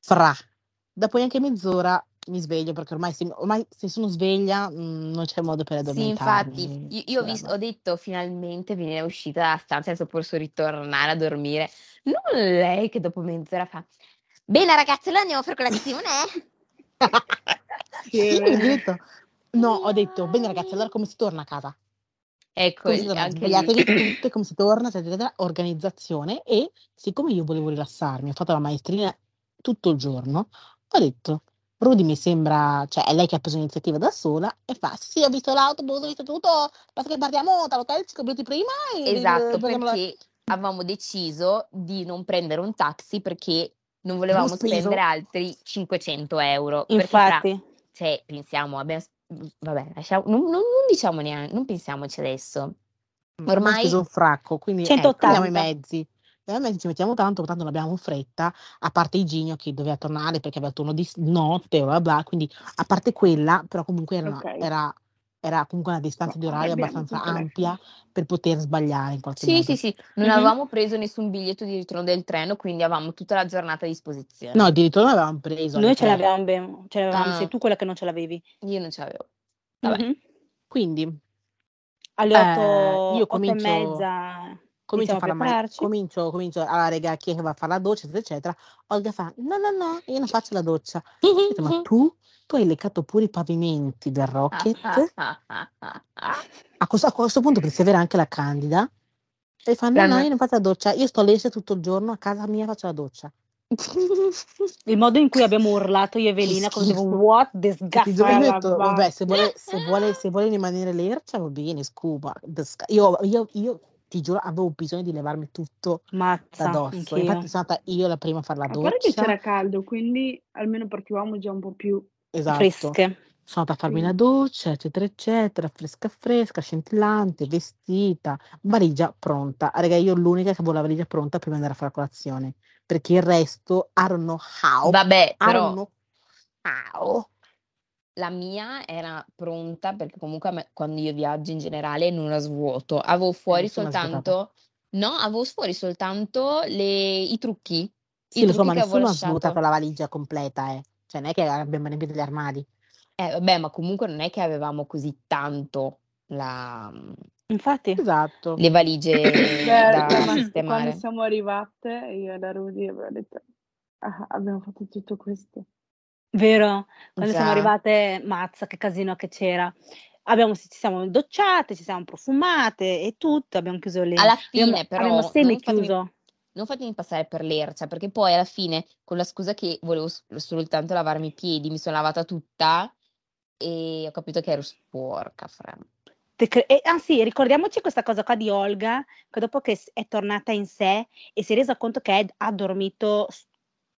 Fra. Dopo neanche mezz'ora mi sveglio perché ormai se, ormai se sono sveglia mh, non c'è modo per Sì, addormentarmi. infatti, io, io ho, vis- ma- ho detto finalmente viene uscita dalla stanza, adesso posso ritornare a dormire. Non lei che dopo mezz'ora fa. Bene ragazzi, allora andiamo a fare colazione. Sì, Io vero. ho detto, no, ho detto, bene ragazzi, allora come si torna a casa? Ecco, Svegliatevi tutte, come si torna, eccetera, organizzazione e siccome io volevo rilassarmi, ho fatto la maestrina tutto il giorno, ho detto, Rudy mi sembra, cioè è lei che ha preso l'iniziativa da sola e fa, sì, ho visto l'autobus, ho visto tutto, basta che partiamo dall'hotel 5 minuti prima e Esatto, prendiamo la- perché avevamo deciso di non prendere un taxi perché non volevamo speso. spendere altri 500 euro. Perché fra- Infatti, cioè, pensiamo, abbiamo, vabbè, lasciamo, non, non- non diciamo neanche, non pensiamoci adesso. Ormai speso un fracco, quindi 180. ecco, i mezzi. Veramente ci mettiamo tanto, tanto non abbiamo fretta, a parte Iginio che doveva tornare perché aveva il turno di notte, bla bla, quindi a parte quella, però comunque era, una- Ok. era, era comunque una distanza di No, orario abbiamo abbastanza ampia per poter sbagliare in qualche Sì, modo. sì, sì, non Mhm. avevamo preso nessun biglietto di ritorno del treno, quindi avevamo tutta la giornata a disposizione. No, addirittura l'avevamo preso alle Noi ce l'avevamo, ben- ce l'avevamo, Ah. sei tu quella che non ce l'avevi. Io non ce l'avevo. Vabbè. Mhm. Quindi Alle Eh, otto, io otto comincio- e mezza comincio a iniziamo fare la ma- prepararci. comincio, comincio a regà chi è che va a fare la doccia, eccetera, eccetera. Olga fa: No, no, no, io non faccio la doccia. Detto, Ma tu, tu hai leccato pure i pavimenti del Rocket. A questo, a questo punto avere anche la Candida. E fa: No, no, io non faccio la doccia. Io sto lesse tutto il giorno a casa mia faccio la doccia. Il modo in cui abbiamo urlato io e Evelina, come what disgust. detto, vabbè, se vuole, se vuole, se vuole rimanere lercia, va bene. Disca- Io, io, io ti giuro, avevo bisogno di levarmi tutto Mazza, da dosso. Infatti sono stata io la prima a fare la A parte che doccia. c'era caldo, quindi almeno partivamo già un po' più Esatto. Fresche. Sono andata a farmi Sì. la doccia, eccetera, eccetera, fresca fresca, scintillante, vestita, valigia pronta. Raga, io l'unica che avevo la valigia pronta prima di andare a fare colazione, perché il resto, I don't know how, Vabbè, I don't know how. La mia era pronta perché comunque me- quando io viaggio in generale non la svuoto. Avevo fuori soltanto, no, avevo fuori soltanto le- i trucchi, i Sì, lo so, trucchi ma che avevo nessuno ha lasciato. svuotato la valigia completa, eh. Cioè, non è che abbiamo riempito gli armadi. Eh, vabbè, ma comunque non è che avevamo così tanto la- Infatti, Esatto. le valigie da cioè, ma quando sistemare. siamo arrivate, io e la Rudy abbiamo detto, "Ah, abbiamo fatto tutto questo. Vero? Quando siamo Già. arrivate, mazza, che casino che c'era. Abbiamo, ci siamo docciate, ci siamo profumate e tutto, abbiamo chiuso le... Alla abbiamo, fine, però, abbiamo semi non fatemi, chiuso. non fatemi passare per l'ercia, perché poi alla fine, con la scusa che volevo soltanto lavarmi i piedi, mi sono lavata tutta e ho capito che ero sporca, fra. Te cre- e, ah sì, ricordiamoci questa cosa qua di Olga, che dopo che è tornata in sé e si è resa conto che Ed ha dormito,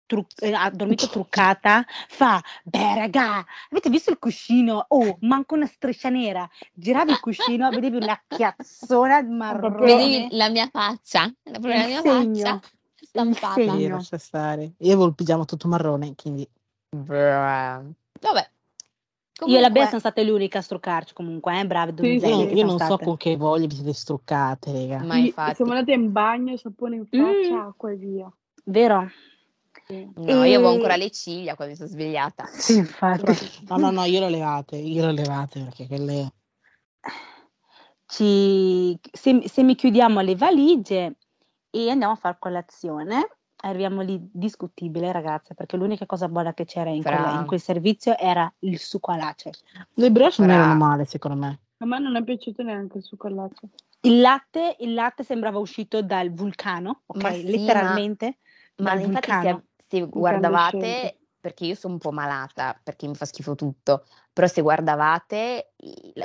s- tru- eh, ha dormito truccata, fa, beh raga, avete visto il cuscino? Oh, manca una striscia nera. Giravi il cuscino, vedevi una chiazzona marrone. Vedevi la mia faccia, la mia segno, faccia stampata. segno. Sì, lascia stare. Io avevo il pigiama tutto marrone, quindi Vabbè, Io e la Bea comunque, sono state le uniche a struccarci comunque, eh, brave Sì, donzelle io, sì. che io non so state. con che voglia vi siete struccate, raga. ma infatti, siamo andate in bagno, sapone in Mm, faccia, acqua e via. vero? No, io avevo ancora E... le ciglia quando mi sono svegliata. Sì, infatti. No, no, no, io le ho levate, io le ho levate perché quelle... ci se, se mi chiudiamo le valigie e andiamo a fare colazione. Arriviamo lì discutibile, ragazze, perché l'unica cosa buona che c'era in, quella- in quel servizio era il succo alace. Le brioche non erano male, secondo me. A me non è piaciuto neanche il succo al latte. Il latte, il latte sembrava uscito dal vulcano, ok? Ma sì, letteralmente ma dal infatti se, vulcano. se guardavate, perché io sono un po' malata, perché mi fa schifo tutto, però se guardavate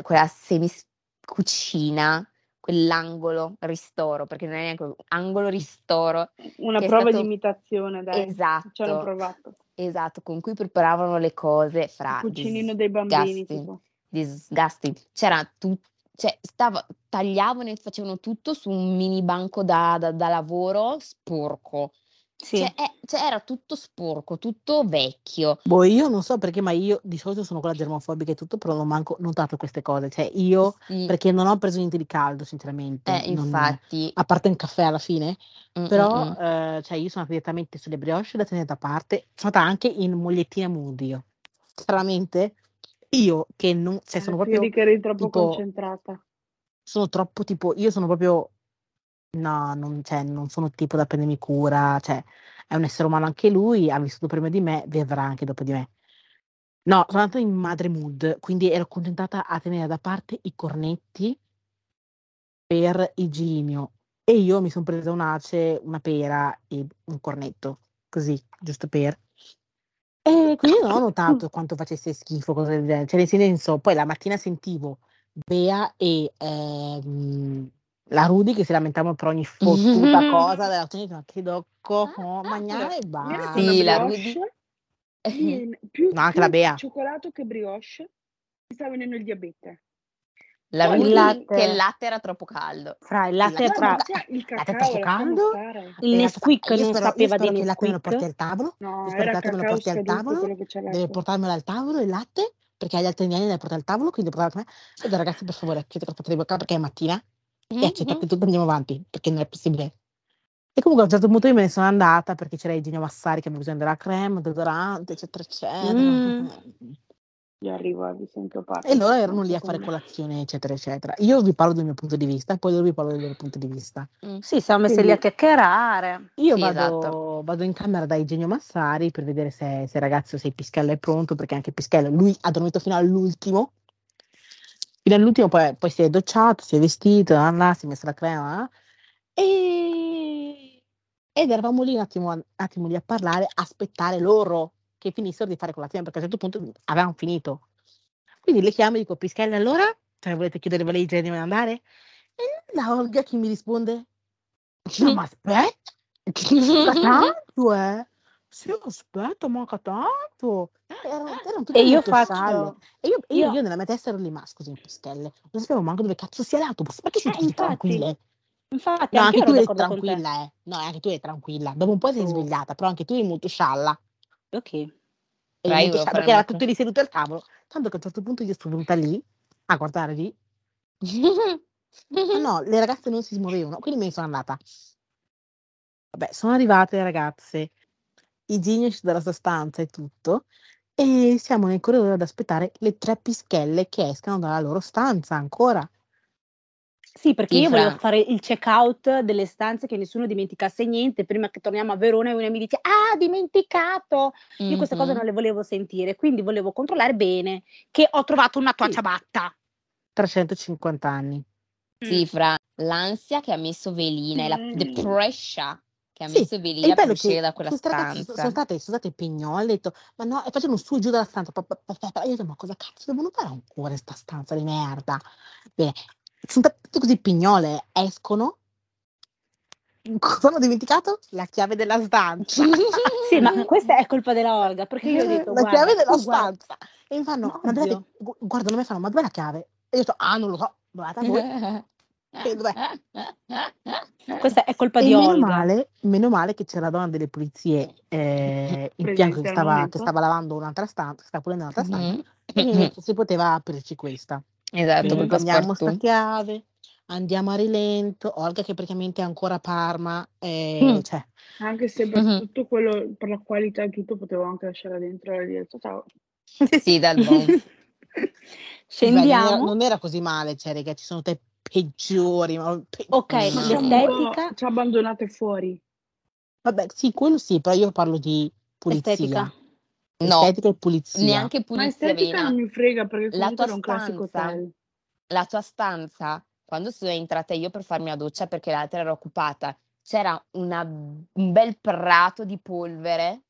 quella semi-cucina, quell'angolo ristoro, perché non è neanche un angolo ristoro, Una prova di stato imitazione, dai. Ci hanno esatto, provato. esatto, con cui preparavano le cose Il fra cucinino dei bambini, tipo. disgusting. C'era tutto, cioè stava, tagliavano e facevano tutto su un mini banco da, da- da lavoro sporco. Sì, Cioè, è- cioè, era tutto sporco, tutto vecchio. Boh, io non so perché, ma io di solito sono quella germofobica e tutto, però non ho manco notato queste cose. Cioè, io, Sì, perché non ho preso niente di caldo, sinceramente, eh, non- infatti. a parte un caffè alla fine, Mm, però, mm, mm. eh, cioè, io sono andata direttamente sulle brioche da tenere da parte, sono andata anche in mogliettina mood io. Chiaramente, io che non, cioè, sono tu proprio eri che eri troppo tipo, concentrata. sono troppo tipo, io sono proprio, no, non, cioè, non sono il tipo da prendermi cura, cioè, è un essere umano anche lui, ha vissuto prima di me, vivrà anche dopo di me. No, sono andata in madre mood, quindi ero contentata a tenere da parte i cornetti per Iginio e io mi sono presa un ace, una pera e un cornetto, così, giusto per. E quindi non ho notato quanto facesse schifo, cose del genere. Cioè, nel senso, poi la mattina sentivo Bea e ehm, la Rudy che si lamentavano per ogni fottuta cosa della cena, ma che docco, oh, mangiare e basta. la Sì, la Rudy. più, No, anche la Bea. cioccolato che brioche, mi sta venendo il diabete. La Poi Rudy il latte- che il latte era troppo caldo. Fra il latte Il sia il latte cacao, troppo caldo? il Nesquik non spero, sapeva di che il latte me lo porti al tavolo. No, Io spero che me lo porti al tavolo. Deve portarmelo al tavolo il latte perché agli altri indiani deve portare al tavolo, quindi portatelo a me. Ragazzi, per favore, chiedete che aspettate di bocca perché è mattina e accettate tutto andiamo avanti perché non è possibile. E comunque a un certo punto io me ne sono andata perché c'era Eugenio Massari che aveva bisogno della crema, deodorante, eccetera, eccetera. Mm. Io arrivo e vi sento E loro erano lì a fare colazione, eccetera, eccetera. Io vi parlo del mio punto di vista e poi loro vi parlo del loro punto di vista. Mm. Sì, siamo messi lì a chiacchierare. Io Sì, vado, esatto. vado in camera da Eugenio Massari per vedere se, se il ragazzo, se Pischello è pronto, perché anche Pischello, lui ha dormito fino all'ultimo. Fino all'ultimo, poi, poi si è docciato, si è vestito, là, là, si è messo la crema. eh, E... Ed eravamo lì un attimo, un attimo lì a parlare, aspettare loro che finissero di fare colazione, perché a un certo punto avevamo finito. Quindi le chiamo e dico, Pischello, allora? Cioè, volete chiudere le valigie e devono andare? E la Olga che mi risponde, no, ma aspetta, manca tanto, eh. Sì, aspetta, manca tanto. Erano, erano tutte E io faccio- scialle. E io, e io, io- nella mia testa ero lì, ma scusi, Pischelle, non sapevo manco dove cazzo sia l'autobus. Perché siete Eh, così infatti. tranquille? Infatti, No, anche tu eri tranquilla, eh. No, anche tu eri tranquilla. Dopo un po' sei Oh. svegliata, però anche tu eri molto scialla. Ok. Eri Dai, molto scialla, perché era tutti lì seduti al tavolo. Tanto che a un certo punto io sono venuta lì a guardare lì. Ma no, le ragazze non si smuovevano, quindi me ne sono andata. Vabbè, sono arrivate le ragazze. Igini esce dalla sua stanza e tutto. E siamo nel corridoio ad aspettare le tre pischelle che escano dalla loro stanza ancora. Sì, perché io volevo fare il check out delle stanze che nessuno dimenticasse niente prima che torniamo a Verona e uno mi dice ah dimenticato io queste cose non Mhm. le volevo sentire quindi volevo controllare bene che ho trovato una tua Sì. ciabatta 350 anni. Sì, fra l'ansia che ha messo Velina e la Mm. Che ha Sì, messo il per uscire che da quella ragazze stanza. sono state, sono state pignole, ho detto, ma no, e facevano su e giù dalla stanza. pa, pa, pa. Io ho detto, ma cosa cazzo devono fare ancora in sta stanza di merda? Bene, sono state così pignole, escono. Cosa hanno dimenticato? La chiave della stanza. sì ma questa è colpa della Olga perché io ho detto la guarda chiave della tu guarda- stanza. E mi fanno, Ma guardano me e fanno, ma dov'è la chiave? E io ho detto, ah, non lo so, guardate voi. E questa è colpa E di meno Olga male, meno male che c'era la donna delle pulizie eh, in fianco che stava, che stava lavando un'altra stanza, che stava pulendo un'altra stanza, Mhm. e niente, si poteva aprirci questa. Esatto, Quindi prendiamo sta chiave, andiamo a rilento, Olga che praticamente è ancora a Parma, eh, Mm. cioè, Anche se per Mhm. tutto quello, per la qualità e tutto, potevo anche lasciare dentro e dire ciao ciao. Sì, dal buon. beh, non, era, scendiamo non era così male, cioè, raga, ci sono te peggiori, ma pe- ok. Ma Mm. un l'estetica ci abbandonate fuori. Vabbè, sì, quello sì, però io parlo di pulizia. estetica No, Estetica e pulizia. neanche Ma pulizia estetica Velina. non mi frega perché La tua era un classico stanza, la tua stanza, quando sono entrata io per farmi la doccia perché l'altra era occupata, c'era una- un bel prato di polvere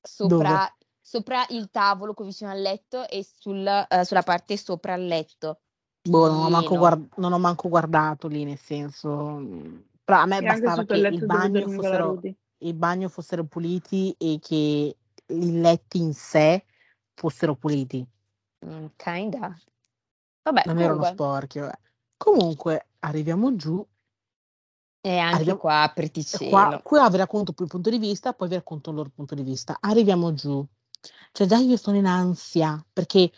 sopra, sopra il tavolo qui vicino al letto e sul, eh, sulla parte sopra il letto. Boh, non ho, manco guard- non ho manco guardato lì, nel senso... mm, Però a me E anche bastava che il il letto dove bagno, dormiva la fossero, Rudy. il bagno fossero puliti e che i letti in sé fossero puliti. Mm, kinda. Vabbè, Non erano comunque, sporchi. vabbè. Comunque, arriviamo giù. e anche Arriviamo- qua, e. Qua, qua vi racconto più il punto di vista, poi vi racconto il loro punto di vista. Arriviamo giù. Cioè già io sono in ansia perché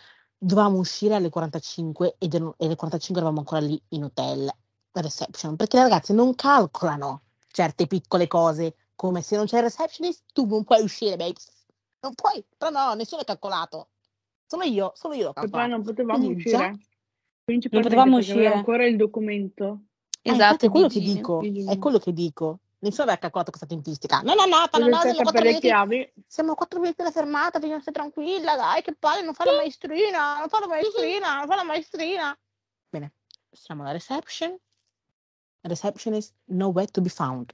dovevamo uscire alle 45 ed erano- e alle 45 eravamo ancora lì in hotel, a reception, perché le ragazze non calcolano certe piccole cose, come se non c'è il receptionist tu non puoi uscire, babes. Non puoi, però no, nessuno ha calcolato. Sono io, solo io E poi non potevamo Quindi già- uscire. Principalmente potevamo uscire. ancora il documento. Eh, infatti Esatto, è quello che dico, è quello che dico. Nessuno aveva calcolato questa tempistica. No, no, no, sei siamo quattro le minuti, chiavi? siamo a quattro minuti dalla fermata, bisogna stare tranquilla, dai, che palle, non fa la maestrina, non fa la maestrina, non fa la maestrina. Bene, siamo alla reception. Receptionist nowhere to be found.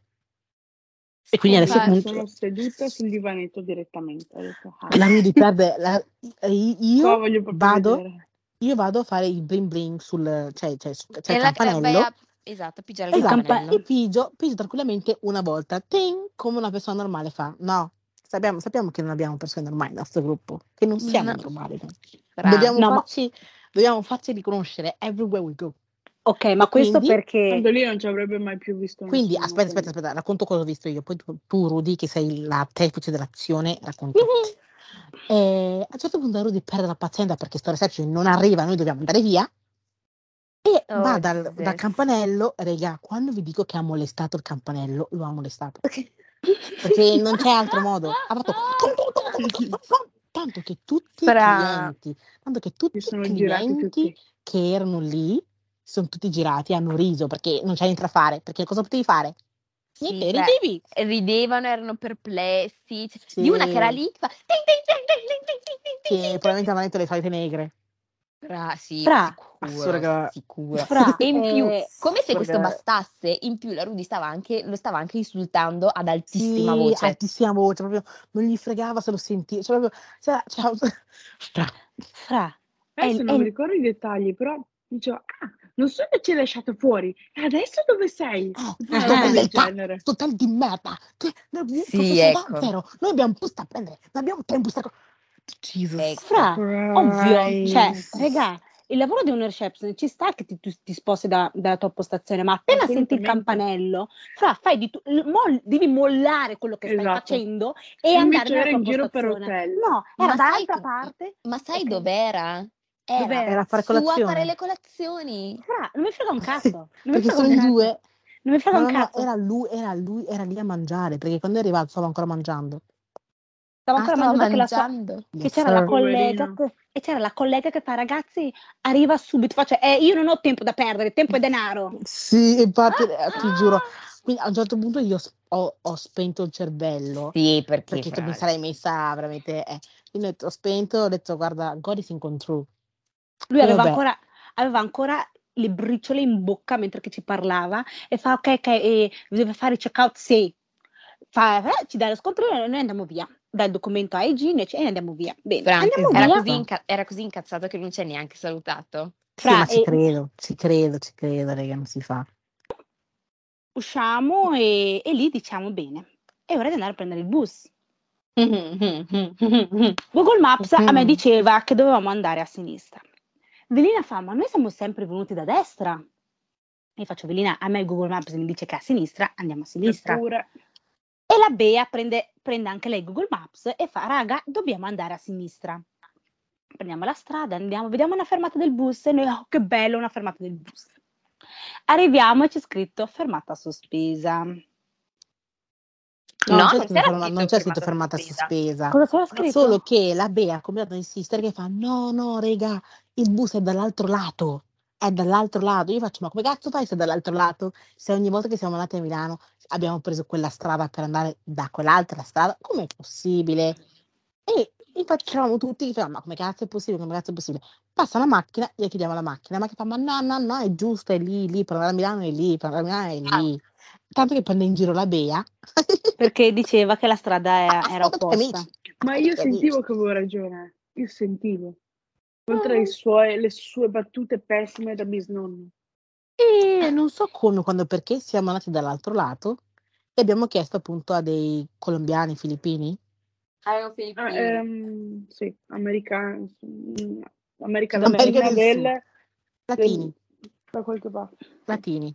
E quindi adesso comunque Sono seduta sul divanetto direttamente. Detto, ah, la Rudy perde, la- io, vado, io vado a fare il bling bling sul, cioè, cioè, E il la- eh, campanello. a- esatto, pigiare il Esatto, campanello. e pigio, pigio tranquillamente una volta, ting, come una persona normale fa. No, sappiamo, sappiamo che non abbiamo persone normali nel nostro gruppo, che non siamo No. normali. Bra. Dobbiamo, No, ma- farci, dobbiamo farci riconoscere everywhere we go. Ok, ma questo Quindi- perché... Tanto lì non ci avrebbe mai più visto Quindi nessuno, aspetta, aspetta, quindi- aspetta, racconto cosa ho visto io. Poi tu, tu, Rudy, che sei l'artefice dell'azione, racconti. E a un certo punto Rudy perde la pazienza perché sto reception non arriva, noi dobbiamo andare via. E oh, Va dal, dal campanello, regà, quando vi dico che ha molestato il campanello, lo ha molestato. Perché non c'è altro modo. Ha fatto tanto che tutti Fra... i clienti, tanto che tutti i clienti tutti. che erano lì sono tutti girati hanno riso perché non c'è niente da fare, perché cosa potevi fare? Niente, cioè, sì, ridevi. Beh, ridevano, erano perplessi. Sì. Di una che era lì, fa... Sì, probabilmente avevano detto le solite negre. Fra, sì, Fra. sicuro, Assurdo. sicuro. Fra, E in più, eh, come se questo bastasse, in più la Rudy stava anche, lo stava anche insultando ad altissima Sì, voce. altissima voce, proprio non gli fregava se lo sentiva. Cioè, proprio, cioè, cioè, Fra. Fra, Adesso non mi ricordo i dettagli, però dicevo, ah, non so che ci hai lasciato fuori, e adesso dove sei? Eh, Una sto roba del genere. sto tal di merda. Che, noi abbiamo Sì, ecco. zero. Noi abbiamo un posto a prendere, non abbiamo tempo. Sta... co- Jesus. Ecco. fra, ovvio, cioè, regà, il lavoro di un reception ci sta che ti, tu ti sposti da- dalla tua postazione, ma appena senti il campanello, fra, fai di tu- l- moll- devi mollare quello che stai Esatto. facendo e Invece andare nella era tua in giro per hotel. No, Ma era sai dall'altra che- parte. Ma sai Ok. dov'era? Era Dov'era? Era a fare su a colazione. fare le colazioni. Fra, non mi frega un cazzo. Non mi Perché frega un due. Non mi frega No, un no, no, cazzo. era lui, era lui, era lì a mangiare. Perché quando è arrivato stava ancora mangiando. Stavo Ah, ancora stava mangiando sua- che c'era la collega che, e c'era la collega che fa ragazzi arriva subito faccio eh, io non ho tempo da perdere tempo è denaro Sì, infatti, eh, ti giuro. Quindi a un certo punto io ho, ho spento il cervello. Sì, perché, Perché mi sarei messa veramente. Eh. Quindi ho detto- ho spento, ho detto, guarda, God is in control. lui aveva ancora, aveva ancora le briciole in bocca mentre che ci parlava e fa ok ok e deve fare il check out sì fa, eh, ci dà lo scontrino e noi andiamo via dà il documento a Egine e andiamo via bene Fra, andiamo era, via così inca- era così incazzato che non ci ha neanche salutato. Sì, Fra, ma ci e- credo, ci credo, ci credo, raga, non si fa. usciamo e, e lì diciamo bene è ora di andare a prendere il bus Google Maps a me Mhm. diceva che dovevamo andare a sinistra. Velina fa, ma noi siamo sempre venuti da destra. E faccio, Velina, a me Google Maps mi dice che è a sinistra, andiamo a sinistra. Eppure, E la Bea prende, prende anche lei Google Maps e fa, raga, dobbiamo andare a sinistra. Prendiamo la strada, andiamo, vediamo una fermata del bus e noi, oh, che bello, una fermata del bus. Arriviamo e c'è scritto fermata sospesa. No, No, non c'è scritto, c'era ferma- scritto non c'è scritto fermata sospesa. sospesa. Cosa c'era scritto? Solo che la Bea ha cominciato a insistere che fa no, no, raga, il bus è dall'altro lato, è dall'altro lato. Io faccio, ma come cazzo fai se è dall'altro lato? Se ogni volta che siamo andati a Milano abbiamo preso quella strada per andare da quell'altra strada, com'è possibile? E infatti c'eravamo tutti ma come cazzo è possibile, come cazzo è possibile? Passa la macchina, gli chiediamo la macchina, ma che fa, ma no, no, no, è giusto, è lì, lì, per andare a Milano è lì, per andare a Milano è lì. Tanto che prende in giro la Bea. Perché diceva che la strada Ha era, opposta. ma io sentivo che avevo ragione, io sentivo. Oltre ai suoi- le sue battute pessime da bisnonno. E non so come, quando e perché siamo andati dall'altro lato e abbiamo chiesto appunto a dei colombiani, filippini. Erano Ah, filippini. ehm, sì, americano, mm, America del del, Sud. Latini, del- da qualche parte. latini.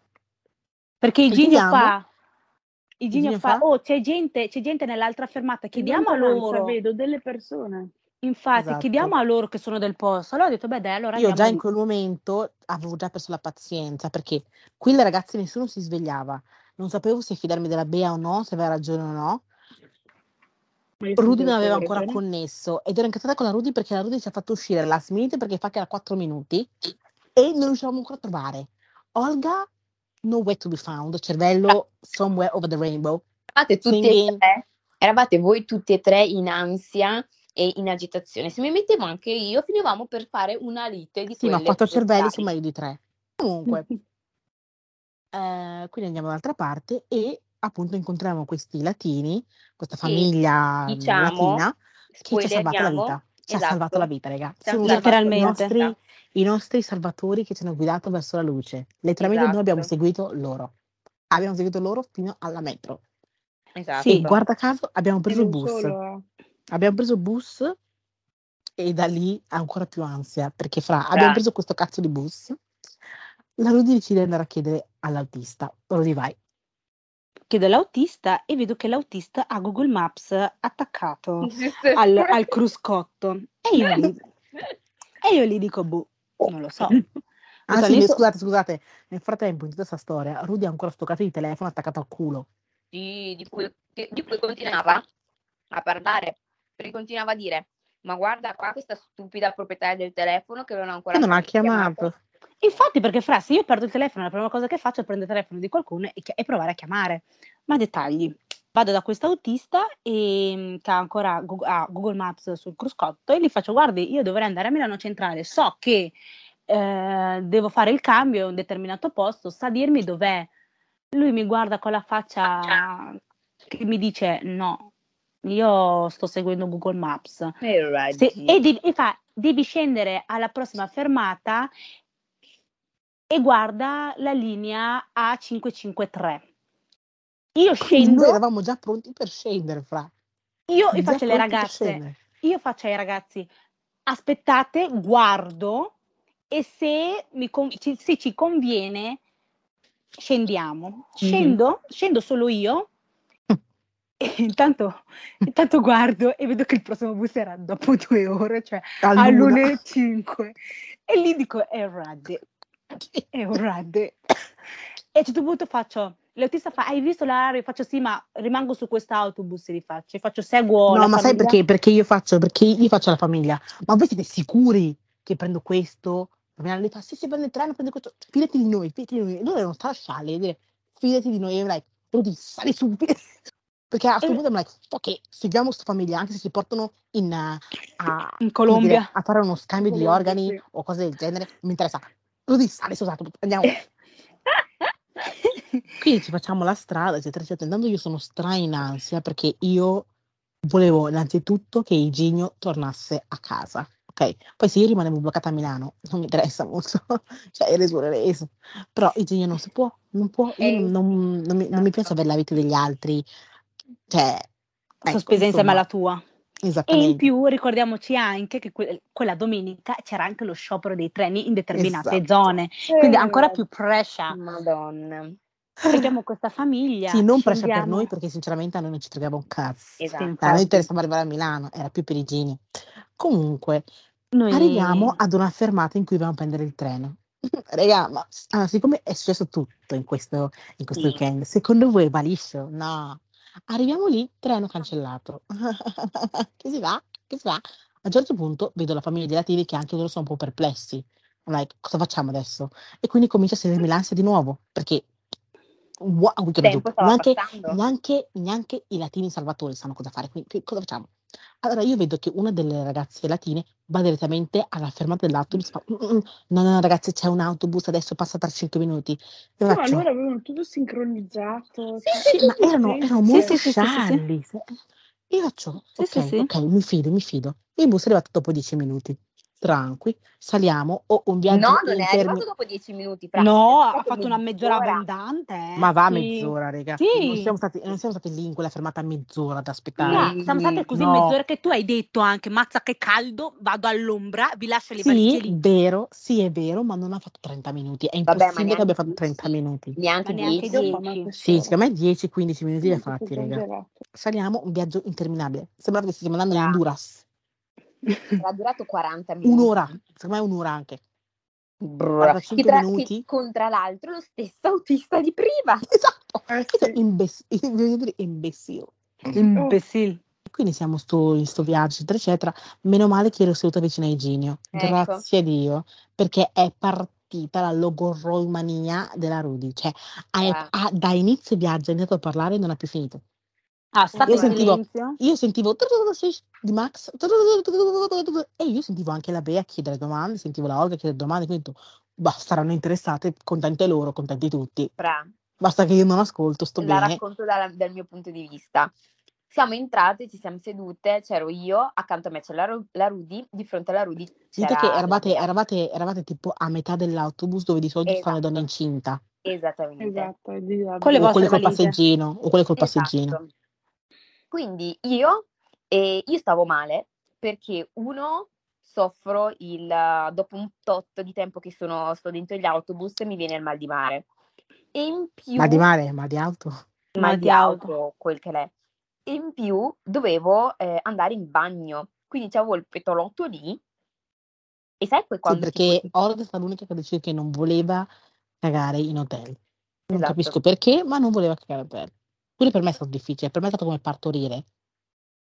Perché Iginio fa, Iginio fa, fa? oh c'è gente, c'è gente nell'altra fermata, chiediamo a loro, vedo delle persone. Infatti Esatto. chiediamo a loro che sono del posto. Allora ho detto, beh dai, allora Io già andiamo in lì. quel momento avevo già perso la pazienza perché qui le ragazze nessuno si svegliava. Non sapevo se fidarmi della Bea o no, se aveva ragione o no. Ma io Rudy non aveva ancora connesso ed ero incazzata con la Rudy perché la Rudy ci ha fatto uscire last minute perché fa che era 4 minuti e non riuscivamo ancora a trovare. Olga, nowhere to be found, cervello somewhere over the rainbow. Eravate tutti e Quindi- tre, eravate voi tutti e tre in ansia e in agitazione. Se mi mettevo anche io, finivamo per fare una lite di Sì, ma quelle quattro cervelli sono meglio di tre. Comunque, eh, quindi andiamo dall'altra parte e appunto incontriamo questi latini, questa Sì, famiglia mm, diciamo, latina che ci ha salvato la vita. Ci ha esatto. salvato la vita, raga. Ha salvato stati i Letteralmente. nostri, i nostri salvatori che ci hanno guidato verso la luce. Letteralmente noi abbiamo Esatto. seguito loro. Abbiamo seguito loro fino alla metro. Esatto. E guarda caso abbiamo E preso il bus. solo. Abbiamo preso il bus E da lì ancora più ansia, perché fra abbiamo preso questo cazzo di bus, la Rudy decide di andare a chiedere all'autista. Rudy vai. Chiedo all'autista e vedo che l'autista ha Google Maps attaccato al, al cruscotto. E io lì, e io lì dico, boh, non lo so. Ah sì, messo- scusate, scusate, nel frattempo in tutta questa storia Rudy ha ancora sto cazzo di telefono attaccato al culo. Sì, di cui, di cui continuava a parlare, perché continuava a dire, ma guarda qua questa stupida proprietaria del telefono che non ha ancora non ha chiamato." chiamato. Infatti, perché fra, se io perdo il telefono, la prima cosa che faccio è prendere il telefono di qualcuno e, e provare a chiamare. Ma dettagli. Vado da questo autista e, che ha ancora Google, ha Google Maps sul cruscotto e gli faccio, guardi, io dovrei andare a Milano Centrale, so che eh, devo fare il cambio in un determinato posto, sa dirmi dov'è? Lui mi guarda con la faccia che mi dice, no, io sto seguendo Google Maps. Right, Se- e, devi, e fa, devi scendere alla prossima fermata e guarda la linea A553. Io Quindi noi scendo, eravamo già pronti per scendere, fra. io faccio per ragazze, io faccio ai ragazzi, aspettate, guardo e se, mi se ci conviene scendiamo. Scendo, scendo solo io e intanto, intanto guardo e vedo che il prossimo bus era dopo due ore, cioè alle 5 e lì dico è rade è rade e a un certo punto faccio l'autista fa hai visto l'orario faccio sì ma rimango su quest'autobus e li faccio e faccio seguo No, ma sai famiglia. perché? Perché io faccio, perché io faccio la famiglia. Ma voi siete sicuri che prendo questo? Mi fa, sì, sì, prende il treno, prende questo. Fidati di noi, fidati di noi. E loro non sta scialli, dire, fidati di noi. E like, Rudy, sali su. Perché a questo Eh. punto I'm like, ok, seguiamo questa famiglia, anche se ci portano in, uh, a, in Colombia dire, a fare uno scambio di Colombia, organi sì. o cose del genere, non mi interessa. Rudy, sali su, esatto, andiamo. Quindi ci facciamo la strada, eccetera, eccetera. Intanto io sono stra in ansia perché io volevo innanzitutto che Iginio tornasse a casa. Ok, poi se io rimanevo bloccata a Milano non mi interessa molto, cioè reso. Però Iginio non si può, non può, io Eh, non, non mi, non mi piace avere la vita degli altri, cioè, ecco, sospesa insieme alla tua e in esattamente. più ricordiamoci anche che que- quella domenica c'era anche lo sciopero dei treni in determinate Esatto. zone quindi ancora più pressure Madonna. abbiamo questa famiglia Sì, non presa per noi perché sinceramente a noi non ci fregava un cazzo. Esatto. Sì, A noi interessava arrivare a Milano, era più per Iginio. Comunque, Noi- Arriviamo ad una fermata in cui dobbiamo prendere il treno. Raga, ma allora, siccome è successo tutto in questo, in questo Sì. weekend, secondo voi va liscio? No. Arriviamo lì, treno cancellato. che si va? Che si va? A un certo punto vedo la famiglia di Lativi che anche loro sono un po' perplessi. Like, cosa facciamo adesso? E quindi comincia a sedermi l'ansia di nuovo, perché stava Neanche, neanche, neanche i latini salvatori sanno cosa fare, quindi cosa facciamo? Allora io vedo che una delle ragazze latine va direttamente alla fermata dell'autobus, fa, "Mm, mm, no, no, no, ragazzi, c'è un autobus, adesso passa tra 5 minuti. No, faccio, loro avevano tutto sincronizzato. sì, sì, ma erano, erano Sì, molto sì, sì, sì, sì, sì. scialli. E io faccio, Sì, ok, sì, sì. ok, mi fido, mi fido. Il bus è arrivato dopo 10 minuti. Tranqui, saliamo, ho un viaggio No, non è intermi- arrivato dopo dieci minuti. Fra. no È ha fatto una mezz'ora mezz'ora. abbondante eh. Ma va Sì. mezz'ora, raga. Sì. Non siamo stati, non siamo stati lì in quella fermata mezz'ora ad No, aspettare. Sì. siamo state così No. mezz'ora che tu hai detto anche mazza che caldo vado all'ombra vi lascio le valigie Sì, lì vero, sì, è vero, ma non ha fatto 30 minuti. È Vabbè, impossibile che abbia fatto neanche 30 minuti. Neanche Ma neanche dieci. dieci. Sì, secondo me 10-15 minuti li ha fatti, raga. Saliamo, un viaggio interminabile. Sembrava che stiamo andando in. Honduras. Era durato 40 minuti. Un'ora, secondo me un'ora anche. Guarda, Che, tra, minuti. che con tra l'altro lo stesso autista di prima. Esatto, Eh, questo è sì. imbes- voglio dire imbecille. imbecille Quindi siamo sto, in sto viaggio, eccetera, eccetera. Meno male che ero seduta vicino a Iginio. Ecco. Grazie a Dio, perché è partita la logorroimania della Rudy. Cioè, ha- Ah. ha- da inizio viaggio ha iniziato a parlare e non ha più finito. Ah state Io sentivo- Io sentivo di Max e io sentivo anche la Bea chiedere domande, sentivo la Olga chiedere domande, quindi ho detto, bah, saranno interessate, contente loro, contenti tutti. Fra. Basta che io non ascolto, sto La bene. racconto dalla- dal mio punto di vista. Siamo entrate, ci siamo sedute, c'ero io, accanto a me c'è la, la Rudy, di fronte alla Rudy c'era che la eravate, eravate, eravate tipo a metà dell'autobus dove di solito stanno le Esatto. donne incinta, Esattamente. Esatto, là. Con le o vostre quelle col valigie. passeggino, o quelle col passeggino. Quindi io, eh, io stavo male perché uno, soffro il, dopo un tot di tempo che sono, sto dentro gli autobus mi viene il mal di mare. E in più... Ma di mare, ma di auto? mal Mal di di auto. auto, quel che l'è. E in più dovevo eh, andare in bagno, quindi c'avevo il petolotto lì. E sai poi Sì, quando perché tipo, Org è stata l'unica che ha deciso che non voleva cagare in hotel. Non Esatto. capisco perché, ma non voleva cagare in hotel. Pure per me è stato difficile, per me è stato come partorire.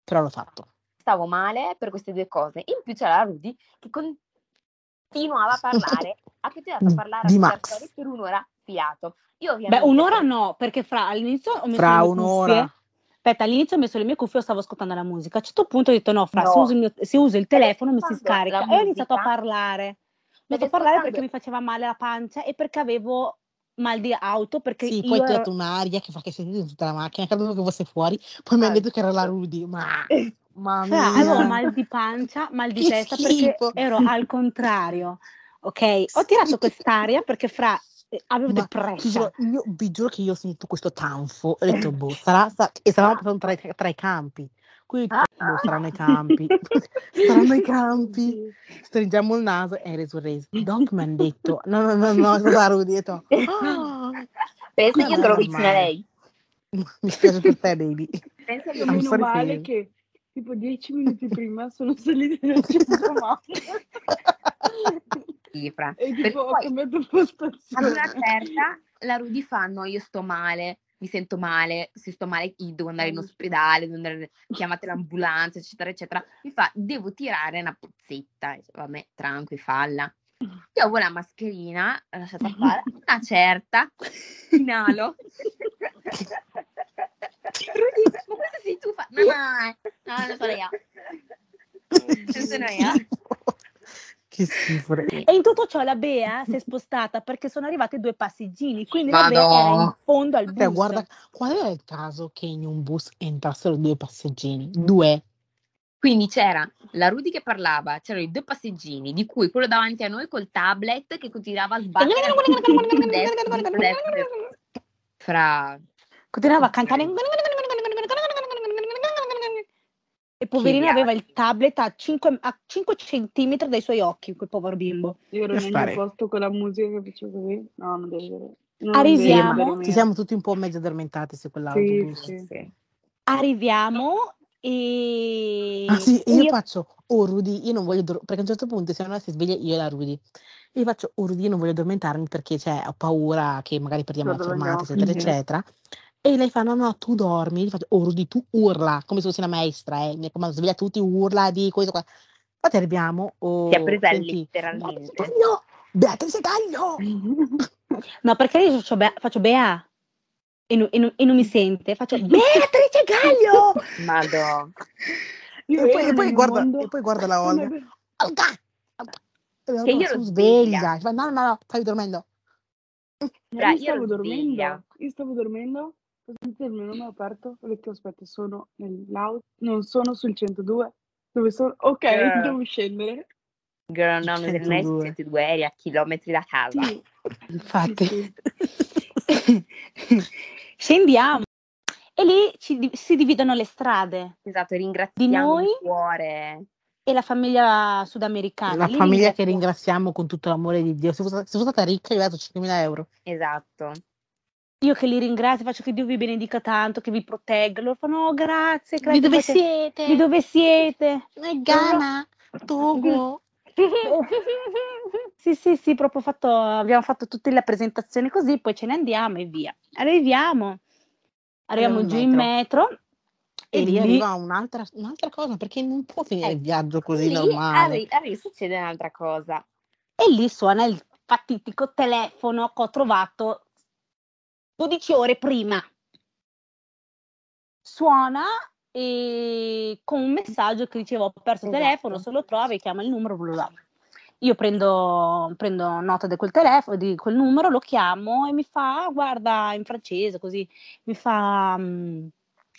Però l'ho fatto. stavo male per queste due cose. In più c'era la Rudy che continuava a parlare, ha continuato a parlare Di a Max. per un'ora filato. Io Beh, un'ora no, perché fra all'inizio ho messo Fra le mie un'ora. cuffie. Aspetta, all'inizio ho messo le mie cuffie e stavo ascoltando la musica. A un certo punto ho detto no, fra, No. se, uso il, mio- se uso il telefono mi si scarica. E ho iniziato a parlare. Ho iniziato a parlare perché mi faceva male la pancia e perché avevo mal di auto, perché Sì, poi ho ero- dato un'aria che fa che sentite in tutta la macchina, credo che fosse fuori, poi mi hanno detto che era la Rudy, ma mamma avevo mia. mal di pancia, mal di Che testa perché schifo. ero al contrario. Ok, ho tirato quest'aria perché fra eh, avevo Ma depressa. io vi giuro che io ho sentito questo tanfo, ho detto boh, sarà, sa- e stavamo tra, tra i campi, quindi Ah. boh, saranno i campi, saranno i campi, stringiamo il naso e reso reso. Doc mi hanno detto, no no no no, la Rudy, ho detto, "Ah, Pensa non io è che vicina a normale." lei. mi spiace per te baby. Pensa che Io I'm meno male che tipo dieci minuti prima sono salita nel centro cifra. e tipo ho poi cambiato ad postazione. una certa la Rudy fa no, io sto male, mi sento male, se sto male devo andare in ospedale, devo andare, chiamate l'ambulanza, eccetera, eccetera. Mi fa, devo tirare una puzzetta. Vabbè, tranqui, falla. Io avevo la mascherina, lasciata fare, una certa, inalo. Rudy, ma questo sei tu? Fa, no, no, no, no, non sono io. Non sono io. Che schifo. E in tutto ciò la Bea si è spostata perché sono arrivati due passeggini, quindi la Bea era in fondo al bus. guarda, qual era il caso che in un bus entrassero due passeggini? Due. Quindi c'era la Rudy che parlava, c'erano i due passeggini, di cui quello davanti a noi col tablet che continuava a sbattere fra Continuava a cantare. E poverino Che aveva il tablet a 5, a 5 centimetri dai suoi occhi, quel povero bimbo. Io ero nel posto con la musica che facevo così. No, non devo vedere. Non Arriviamo. Ci siamo tutti un po' mezzo addormentati su quell'autobus. Sì, sì. Arriviamo e... Ah sì, io io- faccio, oh Rudy, io non voglio dormire, perché a un certo punto siamo andati a sveglia io e la Rudy. Io faccio, oh Rudy, io non voglio addormentarmi perché cioè, ho paura che magari perdiamo la Cosa fermata, eccetera, finire? eccetera. E lei fa, no, no, tu dormi. Io faccio, oh Rudy, tu urla, come se fossi una maestra, eh. Mi raccomando, sveglia tutti, urla di questo qua. Infatti arriviamo, oh, si è presa senti, letteralmente. Beatrice Gaglio! Beatrice Gaglio! No, perché io faccio, Bea, faccio Bea e, non- e non- e non mi sente. Faccio Beatrice Gaglio! Io E poi, e poi guarda, e poi guarda la! E la Che io sono sveglia. sveglia. No, no, no, stavi dormendo. Io io stavo dormendo, sveglia. io stavo dormendo, ho sentito il mio nome aperto, ho detto aspetta, sono nell'auto, non sono sul 102, dove sono? Ok, Eh. devo scendere. Girl, no, non eri 102. 102, eri a chilometri da casa. Sì, Infatti. sì, sì. Scendiamo. E lì ci di- si dividono le strade Esatto, ringraziamo noi? di cuore. e la famiglia sudamericana. La Lì famiglia che ringrazia- ringraziamo con tutto l'amore di Dio. Se fosse, se fosse stata ricca, gli ho dato 5.000 euro. Esatto. Io che li ringrazio, faccio che Dio vi benedica tanto, che vi protegga. Loro fanno "Oh, grazie, grazie. Di dove fate- siete? Di dove siete? Ghana, Togo. sì, sì, sì, proprio fatto, abbiamo fatto tutte le presentazioni così, poi ce ne andiamo e via. Arriviamo, arriviamo in giù in metro E e lì lì arriva un'altra, un'altra cosa, perché non può finire il Eh, viaggio così Lì normale. arri- arri- succede un'altra cosa. E lì suona il fatitico telefono che ho trovato 12 ore prima. Suona e con un messaggio che diceva ho perso il Esatto. telefono, se lo trovi chiama il numero, bla bla. Io prendo, prendo nota di quel telefono, di quel numero, lo chiamo e mi fa, "Ah, guarda, in francese, così, mi fa, mm,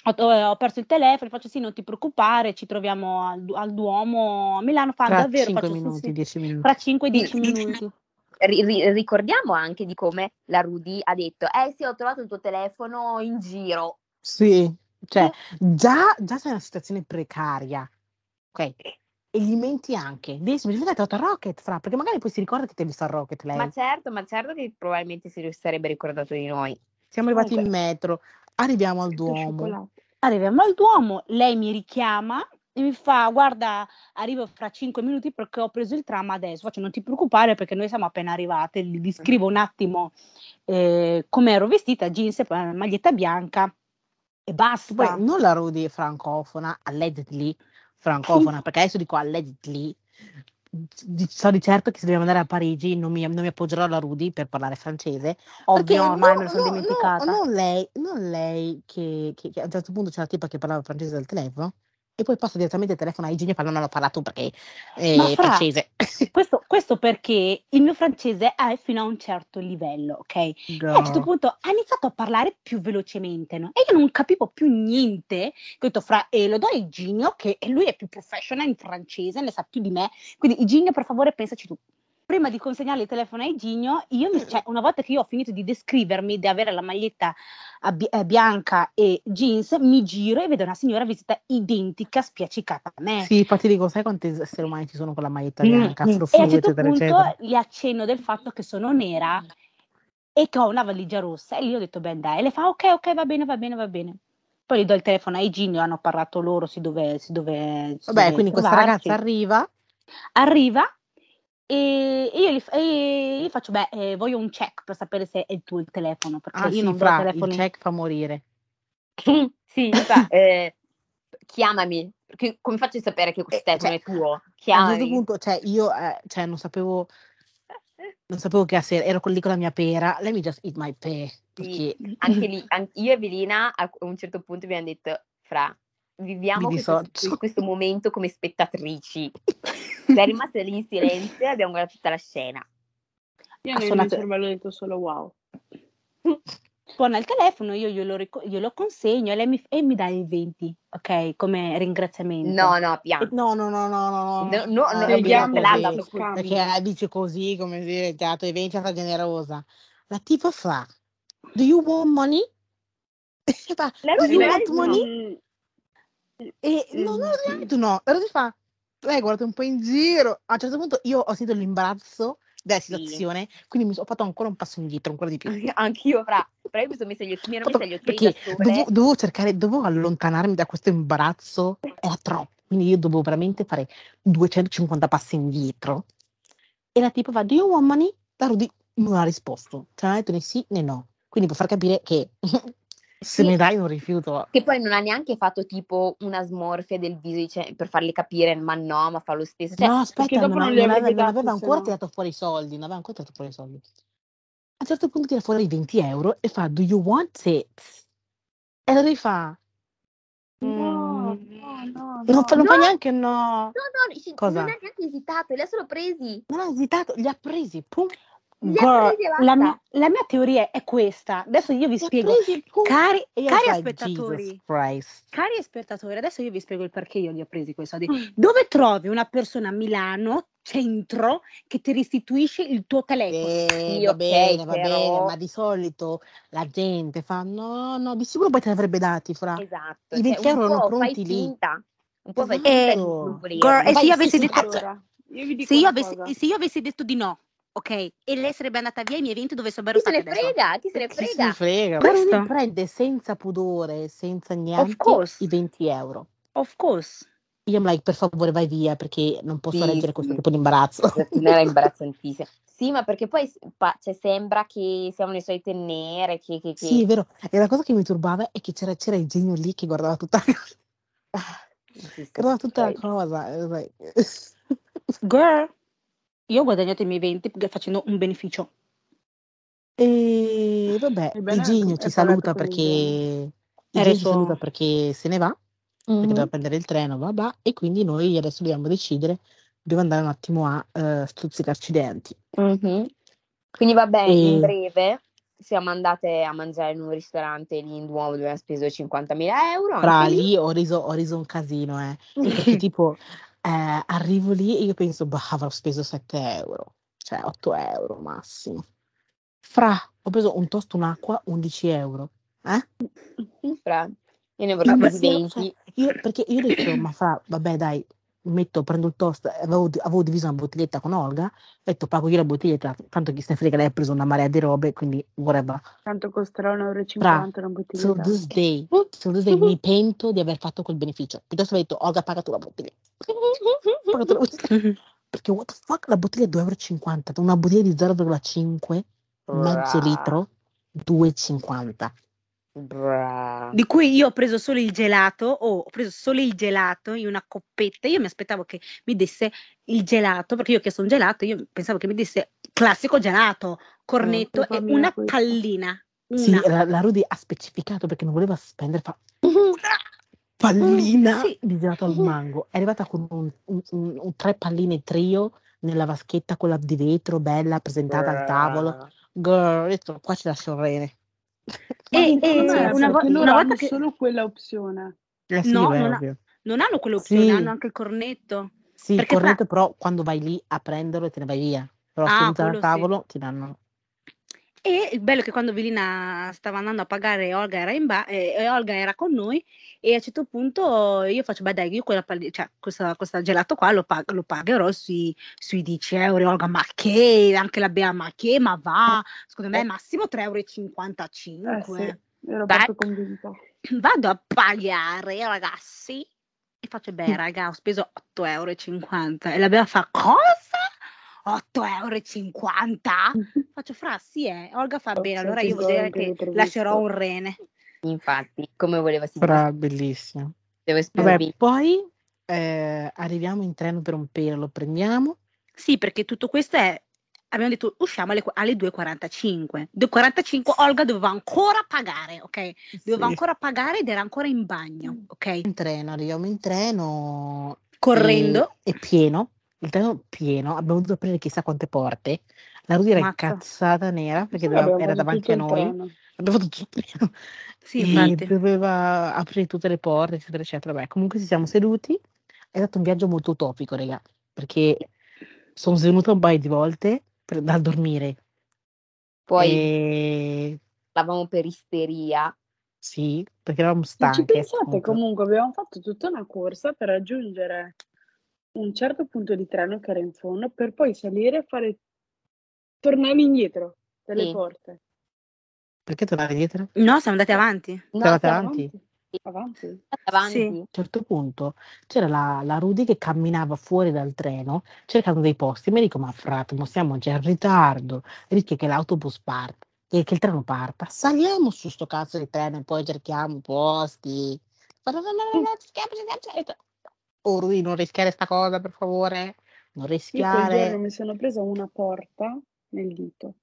ho, ho perso il telefono, faccio sì, non ti preoccupare, ci troviamo al, al Duomo a Milano, fa Tra davvero, 5 faccio sì, minuti, sì, 10 minuti. fra 5-10 Sì. minuti. Ri- ri- ricordiamo anche di come la Rudy ha detto: Eh sì, ho trovato il tuo telefono in giro. Sì, cioè, già, già sei in una situazione precaria. Ok, e gli menti anche. Devi semplicemente a Rocket, fra, perché magari poi si ricorda che ti hai visto a Rocket lei. Ma certo, ma certo che probabilmente si sarebbe ricordato di noi. Siamo arrivati in metro, arriviamo al Duomo. cioccolato. arriviamo al Duomo, lei mi richiama e mi fa, guarda, arrivo fra cinque minuti perché ho preso il tram adesso. Faccio, non ti preoccupare perché noi siamo appena arrivate. Gli descrivo un attimo eh, come ero vestita, jeans e maglietta bianca e basta. Poi non la Rudy francofona, allegedly francofona, perché adesso dico allegedly. So di certo che se dobbiamo andare a Parigi non mi, non mi appoggerò alla Rudy per parlare francese. Ovvio, Perché ormai no, me lo sono no, dimenticata. No, non lei, non lei che, che- che a un certo punto c'è la tipa che parlava francese al telefono e poi passa direttamente il telefono a e fa no, non ho parlato perché fra- francese. Questo, questo perché il mio francese è fino a un certo livello, ok? E a un certo punto ha iniziato a parlare più velocemente, no? E io non capivo più niente. Ho detto fra e lo do a Iginio, che lui è più professional in francese, ne sa più di me. Quindi Iginio, per favore, pensaci tu. Prima di consegnare il telefono a Iginio, io mi- cioè, una volta che io ho finito di descrivermi, di avere la maglietta bi- eh, bianca e jeans, mi giro e vedo una signora vestita identica, spiaccicata a me. Sì, infatti dico, sai quanti esseri umani ci sono con la maglietta Mm, bianca, mm. E a frufru, un certo eccetera, punto eccetera. gli accenno del fatto che sono nera e che ho una valigia rossa. E lì ho detto, beh dai, e le fa, ok, ok, va bene, va bene, va bene. Poi gli do il telefono a Iginio, hanno parlato loro, si dove, si dove, si Vabbè, dove quindi questa trovarci. ragazza arriva, Arriva e io gli, e gli faccio, beh, eh, voglio un check per sapere se è il tuo il telefono, perché ah io sì, non fra, il telefoni. check fa morire. sì, fa, eh, chiamami, perché come faccio a sapere che questo Eh, telefono cioè, è tuo? A un certo Chiamami. punto, cioè, io eh, cioè, non sapevo, non sapevo che essere, ero con lì con la mia pera, let me just eat my pear, Sì, perché anche lì, an- io e Evelina a un certo punto abbiamo detto, fra, viviamo questo, questo momento come spettatrici. Sei rimasta lì in silenzio e abbiamo guardato tutta la scena. Io nel mio suonato- cervello ho detto solo wow. Suona il telefono, io glielo, rico- glielo consegno e lei mi, e mi dà i 20, ok, come ringraziamento. No, no, piano. No, no, no, no, no, No, no, no, Vediamo così. perché dice così, come dire, il teatro Venezia è stata generosa. La tipa fa, do you want money? Do you want money? E no, non l'ha detto no. La Rosy fa, lei guarda un po' in giro. A un certo punto io ho sentito l'imbarazzo della Sì. situazione, quindi mi sono fatto ancora un passo indietro, ancora di più. Anch'io, fra, però io mi sono messa gli occhi, mi ero messa gli occhiali Perché dovevo, dovevo cercare, dovevo allontanarmi da questo imbarazzo, era troppo. Quindi io dovevo veramente fare 250 passi indietro. E la tipa fa, do you want money? La Rudy non ha risposto, cioè non ha detto né sì né no. Quindi per far capire che se Sì. mi dai un rifiuto, Che poi non ha neanche fatto tipo una smorfia del viso dice- per farle capire, ma no, ma fa lo stesso. Cioè, no, aspetta, non, non non aveva, non aveva ancora no. tirato fuori i soldi, non aveva ancora tirato fuori i soldi. A un certo punto tira fuori i 20 euro e fa, do you want it? E la Rudy fa, No, "Mm, no, no, non, fa, non No. fa neanche no. No, no, Cosa? non ha neanche esitato, li ha solo presi. Non ha esitato, li ha presi, pum. E la, mia, la mia teoria è questa. Adesso io vi spiego. Cari, io cari fai, spettatori, Jesus Christ. cari spettatori, adesso io vi spiego il perché io li ho presi quei soldi. Mm. Dove trovi una persona a Milano, centro, che ti restituisce il tuo telefono? Eh, Sì, va bene, va però- bene, ma di solito la gente fa no, no, di sicuro poi te ne avrebbe dati, fra. Esatto. I cioè, 20 euro un erano pronti lì. finta. Un po' fai Esatto. finta Eh, girl, e io avessi detto, io io, avessi, se io avessi detto di no, ok, e lei sarebbe andata via, i miei 20 dove sarebbero Chi se ne frega? Chi se ne Chi se ne frega? frega? Questo? Lui prende senza pudore, senza niente, course. i 20 euro. Of course. Io am like, per favore vai via perché non posso Sì, reggere questo sì. tipo di imbarazzo. Non era imbarazzantissimo. Sì, ma perché poi cioè, sembra che siamo le solite nere, che, che, che... Sì, è vero. E la cosa che mi turbava è che c'era, c'era il genio lì che guardava tutta la cosa. Sì, Guardava tutta la cosa. like- Girl, io ho guadagnato i miei 20 facendo un beneficio. E vabbè, è ci saluta perché il ci saluta perché se ne va, perché Mhm. deve prendere il treno, vabbè, e quindi noi adesso dobbiamo decidere, dobbiamo andare un attimo a eh, stuzzicarci i denti. Mhm. Quindi vabbè, in E- breve siamo andate a mangiare in un ristorante lì in Duomo dove abbiamo speso 50.000 euro. Fra lì ho riso, ho riso un casino, eh, perché tipo eh, arrivo lì e io penso, bah, avrò speso 7 euro, cioè 8 euro massimo. Fra, ho preso un toast, un'acqua, 11 euro. Eh? Fra- Io ne vorrei io- 20. cioè, io- perché io ho detto, ma fra, vabbè dai, metto, prendo il toast, avevo, avevo diviso una bottiglietta con Olga, ho detto pago io la bottiglietta, tanto chi se ne frega, lei ha preso una marea di robe, quindi whatever. Tanto costerà 1,50 euro una bottiglietta. this day, this day mi pento di aver fatto quel beneficio. Piuttosto aver detto, Olga, paga tu la bottiglia. Perché what the fuck, la bottiglia è 2,50 euro, una bottiglia di 0,5, mezzo litro, 2,50. Bra. Di cui io ho preso solo il gelato, o ho preso solo il gelato in una coppetta. Io mi aspettavo che mi desse il gelato, perché io ho chiesto un gelato, io pensavo che mi desse classico gelato, cornetto colpa e una questa. pallina. Sì, Una. la, la Rudy ha specificato perché non voleva spendere, fa una pallina Sì. di gelato al mango. È arrivata con un, un- un- tre palline trio nella vaschetta, quella di vetro, bella, presentata al tavolo. Girl, ho detto, qua ci lascio. Ma E- e una vo- una volta hanno che- solo quella opzione. Eh sì, No, beh, non ha-. Non hanno quell'opzione, Sì. hanno anche il cornetto. Sì, il cornetto però quando vai lì a prenderlo e te ne vai via. Però Ah, seduta al quello sì. tavolo ti danno... E il bello è che quando Velina stava andando a pagare, Olga era, in ba- eh, e Olga era con noi e a un certo punto io faccio, beh dai, io quella palli- cioè, questa, questa gelato qua lo, pag- lo pagherò sui, sui 10 euro. Olga, ma che? Anche la Bea, ma che? Ma va? Secondo me massimo 3,55 Eh euro. sì, ero proprio convinta. Vado a pagare, ragazzi. E faccio, beh raga, ho speso 8,50 euro. E la Bea fa, cosa? 8,50 euro? Faccio fra, sì, eh. Olga fa bene, allora io vuol dire che lascerò un rene. Infatti, come voleva si Però bellissimo. deve Vabbè, poi eh, arriviamo in treno per un pelo, lo prendiamo. Sì, perché tutto questo è. Abbiamo detto usciamo alle, alle 2.45. 2.45 Olga doveva ancora pagare, ok? Doveva Sì. ancora pagare ed era ancora in bagno, ok? In treno, arriviamo in treno. Correndo. E, è pieno. Il treno pieno. Abbiamo dovuto aprire chissà quante porte. La Rudy era Mazza. incazzata nera perché doveva- era davanti a noi. Abbiamo fatto tutto treno. Sì, doveva aprire tutte le porte, eccetera, eccetera. Vabbè, comunque ci siamo seduti. È stato un viaggio molto utopico, raga, perché sono svenuta un paio di volte per- dal dormire. Poi E... stavamo per isteria. Sì, perché eravamo Se stanche. ci pensate, appunto. comunque abbiamo fatto tutta una corsa per raggiungere un certo punto di treno che era in fondo, per poi salire e fare tornare indietro per le Sì. porte. Perché tornare dietro? No, siamo andati avanti. No, Eravate siamo avanti? Avanti. avanti. Sì. A un certo punto c'era la, la Rudy che camminava fuori dal treno cercando dei posti. Mi dico, ma frate, ma siamo già in ritardo. Rischia che l'autobus parta, che, che il treno parta. Saliamo su sto cazzo di treno e poi cerchiamo posti. Cerchiamo, cerchiamo, cerchiamo. Oh Rudy, non rischiare sta cosa, per favore. Non Io quel rischiare. giorno mi sono presa una porta nel dito.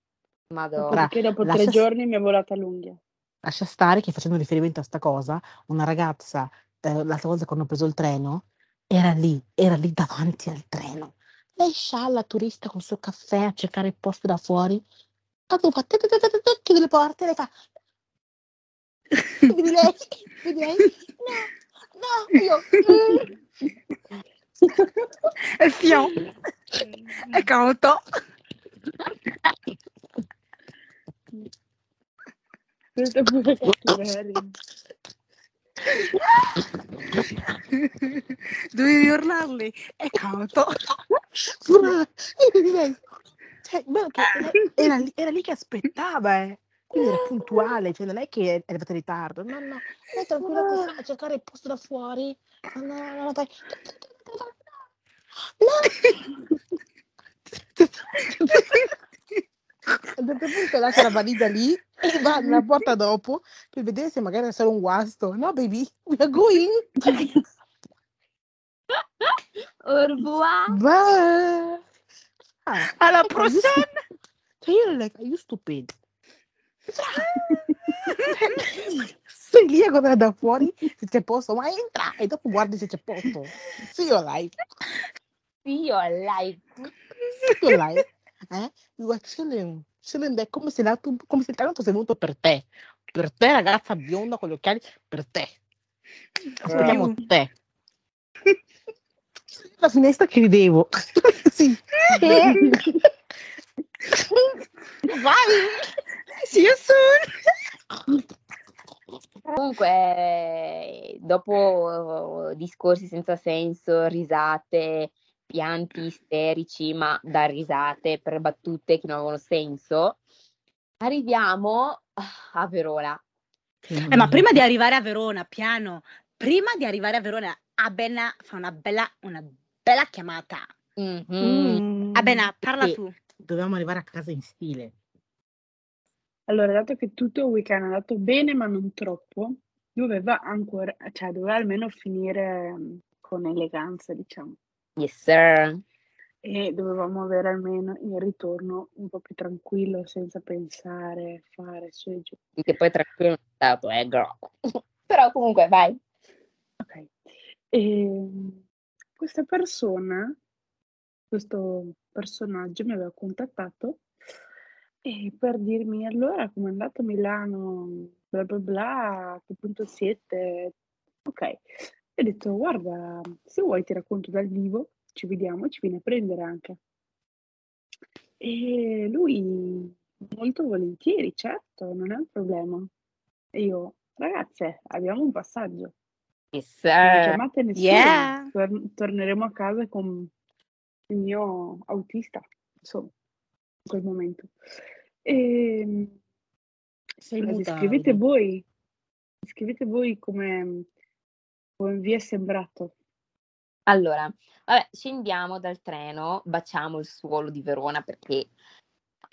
Madonna. Dopodiché dopo lascia tre giorni mi è volata l'unghia. Lascia stare che facendo riferimento a sta cosa, una ragazza, eh, l'altra volta quando ho preso il treno, era lì, era lì davanti al treno. Lei scialla turista col suo caffè a cercare il posto da fuori. Tanto fa, tu, chiude le porte e lei fa. Vedi lei? Vedi lei? No, no, io. È cauto. Questo è pure cattiveria. Dovevi urlarli. È cauto. Cioè, era, era lì che aspettava, eh. Quindi era puntuale, cioè non è che è arrivata in ritardo. No, no, lei tranquilla così a cercare il posto da fuori. No, no, no, no, dai. No! A un certo punto lascia la valigia lì e va nella porta dopo per vedere se magari è solo un guasto. No, baby, we are going. Au revoir. Bye. Ah, Alla you prossima. Cioè io like, are you stupid? Sei lì a guardare da fuori se c'è posto, ma entra e dopo guardi se c'è posto. See your life, See your life. see your life. Eh? You are chilling, chilling there, come se, l'auto- come se treno fosse venuto per te. Per te, ragazza bionda con gli occhiali, per te. Aspettiamo te. La finestra che ridevo. sì. Vai! See you soon. Comunque, eh, dopo discorsi senza senso, risate, pianti isterici, ma da risate per battute che non avevano senso, arriviamo a Verona. Eh, ma prima di arrivare a Verona, piano, prima di arrivare a Verona, Abena fa una bella, una bella chiamata. Mhm. Mm. Abena, parla Sì. tu. Dovevamo arrivare a casa in stile. Allora, dato che tutto il weekend è andato bene, ma non troppo, doveva ancora, cioè doveva almeno finire mm, con eleganza, diciamo. Yes, sir. E dovevamo avere almeno il ritorno un po' più tranquillo, senza pensare, fare su e giù. Che poi tranquillo non è stato, eh, girl. Però comunque, vai. Ok. E questa persona, questo personaggio mi aveva contattato e per dirmi allora come è andato a Milano, bla bla bla, a che punto siete? Ok. E ho detto, guarda, se vuoi ti racconto dal vivo, ci vediamo e ci vieni a prendere anche. E lui molto volentieri, certo, non è un problema. E io, ragazze, abbiamo un passaggio. Yes, Non chiamate nessuno, Yeah. tor- torneremo a casa con il mio autista, insomma, in quel momento. E muta. descrivete Rudy. voi, descrivete voi come, come vi è sembrato. Allora, vabbè, scendiamo dal treno, baciamo il suolo di Verona perché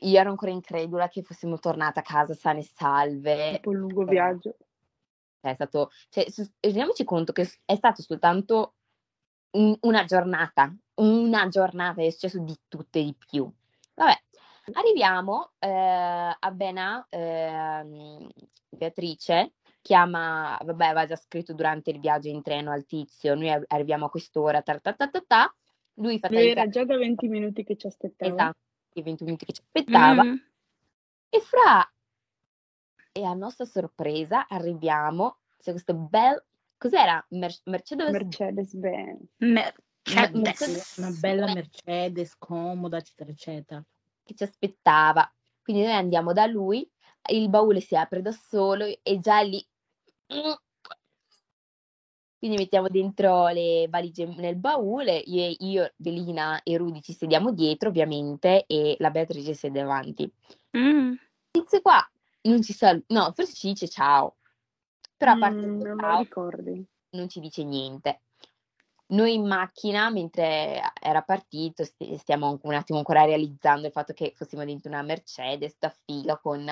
io ero ancora incredula che fossimo tornate a casa sane e salve. Dopo il lungo Eh, viaggio. Cioè, è stato, cioè, rendiamoci conto che è stato soltanto un- una giornata, una giornata, è successo di tutto e di più. Vabbè, arriviamo eh, a Bena, ehm, Beatrice chiama, vabbè, aveva già scritto durante il viaggio in treno al tizio, noi ar- arriviamo a quest'ora, ta ta ta ta ta. lui fa Lui era già da 20 minuti che ci aspettava. esatto, i 20 minuti che ci aspettava, Mm. e fra, e a nostra sorpresa arriviamo, c'è questo bel, cos'era? Mer- Mercedes Mercedes-Benz. Mercedes. Mercedes- Una bella Mercedes, comoda, eccetera, eccetera. che ci aspettava. Quindi noi andiamo da lui, il baule si apre da solo e già lì... Quindi mettiamo dentro le valigie nel baule, io, io, Belina e Rudy ci sediamo dietro ovviamente e la Beatrice siede davanti. Mm. Tizio qua non ci sa, no, forse ci dice ciao, però a parte Mm, non ciao ricordi. non ci dice niente. Noi in macchina, mentre era partito, st- stiamo un attimo ancora realizzando il fatto che fossimo dentro una Mercedes da figa con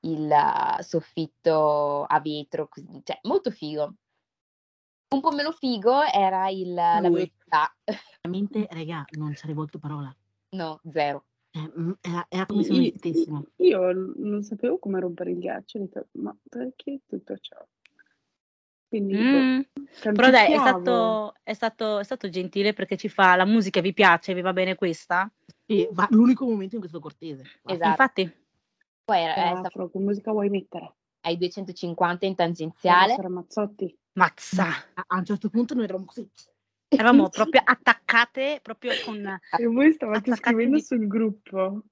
il uh, soffitto a vetro, così, cioè molto figo. Un po' meno figo era il, la velocità. Veramente, raga, non ci ha rivolto parola. No, zero. Eh, mm, era, era come se non Io, esistessimo. io non sapevo come rompere il ghiaccio, ho detto, ma perché tutto ciò? Quindi Mm. Però dai, è stato, è, stato, è stato gentile perché ci fa la musica, vi piace, vi va bene questa? Sì, ma l'unico momento in cui è stato cortese. Basta. Esatto. Infatti, Poi era, era Ah, stato che musica vuoi mettere? ai 250 in tangenziale. Mazzotti. mazza, A, a un certo punto noi eravamo così. eravamo proprio attaccate, proprio con... E voi stavate scrivendo di- sul gruppo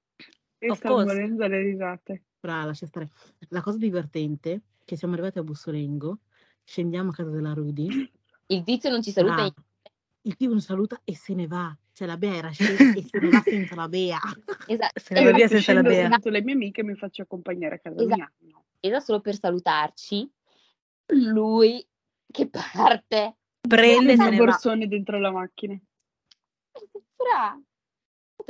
e Of stavo course. morendo dalle risate. Brava, lascia stare. La cosa divertente è che siamo arrivati a Bussolengo, scendiamo a casa della Rudy, Il tizio non ci saluta brava, il tipo non saluta e se ne va. Cioè la Bea era scesa e se ne va senza la Bea. Esatto. Se ne va via senza la bea. saluto le mie amiche e mi faccio accompagnare a casa Esatto. mia. No. era solo per salutarci. Lui che parte. Prende va. borsone dentro la macchina. Fra.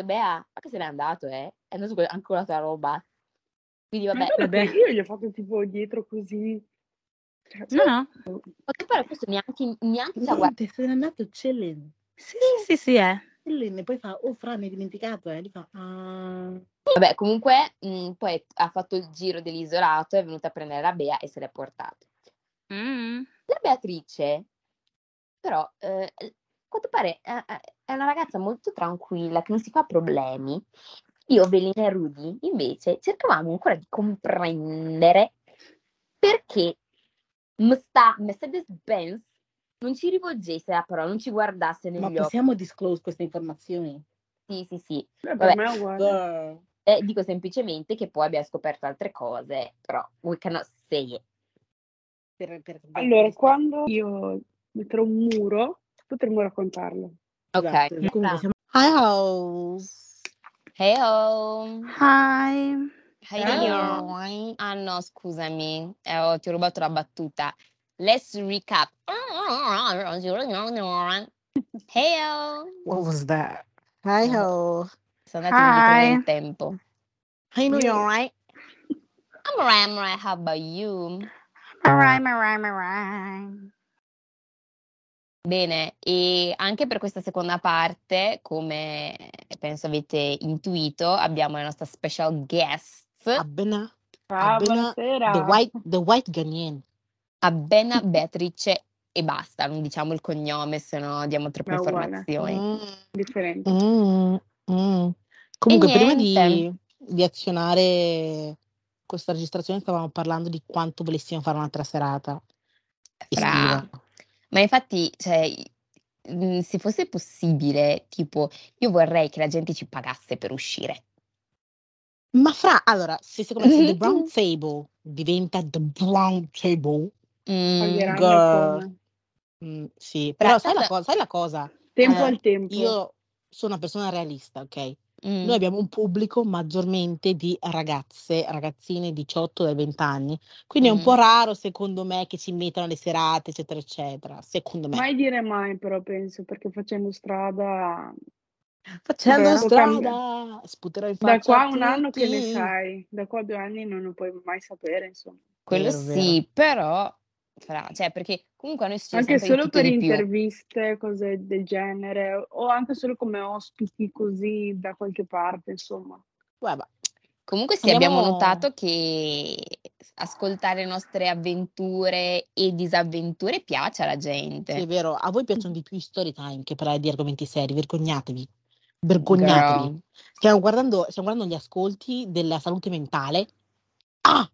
Bea, ma che se n'è andato, eh? È andato con la tua roba. Quindi vabbè, vabbè. io gli ho fatto tipo dietro così. Cioè, No, no. ma che poi questo neanche, neanche guardato. Niente, se n'è andato chilling. Sì, sì, sì, eh. Chilling. E poi fa, oh Fra, mi hai dimenticato, eh. Gli fa, ah. Vabbè, comunque, mh, poi ha fatto il giro dell'isolato, è venuta a prendere la Bea e se l'è portata. Mm. La Beatrice, però, eh, a quanto pare è, è una ragazza molto tranquilla, che non si fa problemi. Io, Velina e Rudy, invece, cercavamo ancora di comprendere perché sta Mercedes-Benz non ci rivolgesse la parola, non ci guardasse Ma negli occhi. possiamo disclose queste informazioni? Sì, sì, sì. beh, Vabbè. per me. Girl. Eh, dico semplicemente che poi abbia scoperto altre cose, però we cannot say it. Per, per Allora, quando io metterò un muro, potremmo raccontarlo. Ok. Esatto, esatto. Comunque siamo Hi house. Hey ho. Hi. Hey Ciao. Ah no, scusami, eh, ti ho rubato la battuta. Let's recap. Hey. What was that? Hi ho. Sono andati indietro nel tempo. Hi, know Io- you alright? I'm alright, I'm alright. How about you? Alright, alright, alright. Bene, e anche per questa seconda parte, come penso avete intuito, abbiamo la nostra special guest, Abena, buonasera. the white, the white Ghanaian. Abena Beatrice e basta, non diciamo il cognome, se no diamo troppe uguale. informazioni. Mm, Differente. mm, mm. Comunque, prima di, niente. di azionare questa registrazione, stavamo parlando di quanto volessimo fare un'altra serata Fra- estiva. Ma infatti, cioè, mm, se fosse possibile, tipo, io vorrei che la gente ci pagasse per uscire. Ma fra, allora, se secondo me se The Brown Table diventa The Brown Table, Mm, Girl. mm, sì, però sai la, cosa, sai la cosa? Tempo Allora, al tempo. Io sono una persona realista, ok? mm, Noi abbiamo un pubblico maggiormente di ragazze, ragazzine 18 dai 20 anni, quindi è un Mm. po' raro secondo me che ci mettano le serate, eccetera, eccetera. Secondo me. Mai dire mai, però penso, perché facendo strada Facendo Vero. strada, sputerò in da faccia qua a un anno che ne sai, da qua a due anni non lo puoi mai sapere, insomma. quello Vero, vero. sì, però, fra- cioè, perché comunque a noi succede Anche solo per interviste, cose del genere, o anche solo come ospiti così da qualche parte, insomma. Guarda, Comunque sì, abbiamo Andiamo- notato che ascoltare le nostre avventure e disavventure piace alla sì, è gente. vero, a voi piacciono di più i story time che parlare di argomenti seri, vergognatevi. Vergognatevi. Stiamo guardando, stiamo guardando gli ascolti della salute mentale. Ah!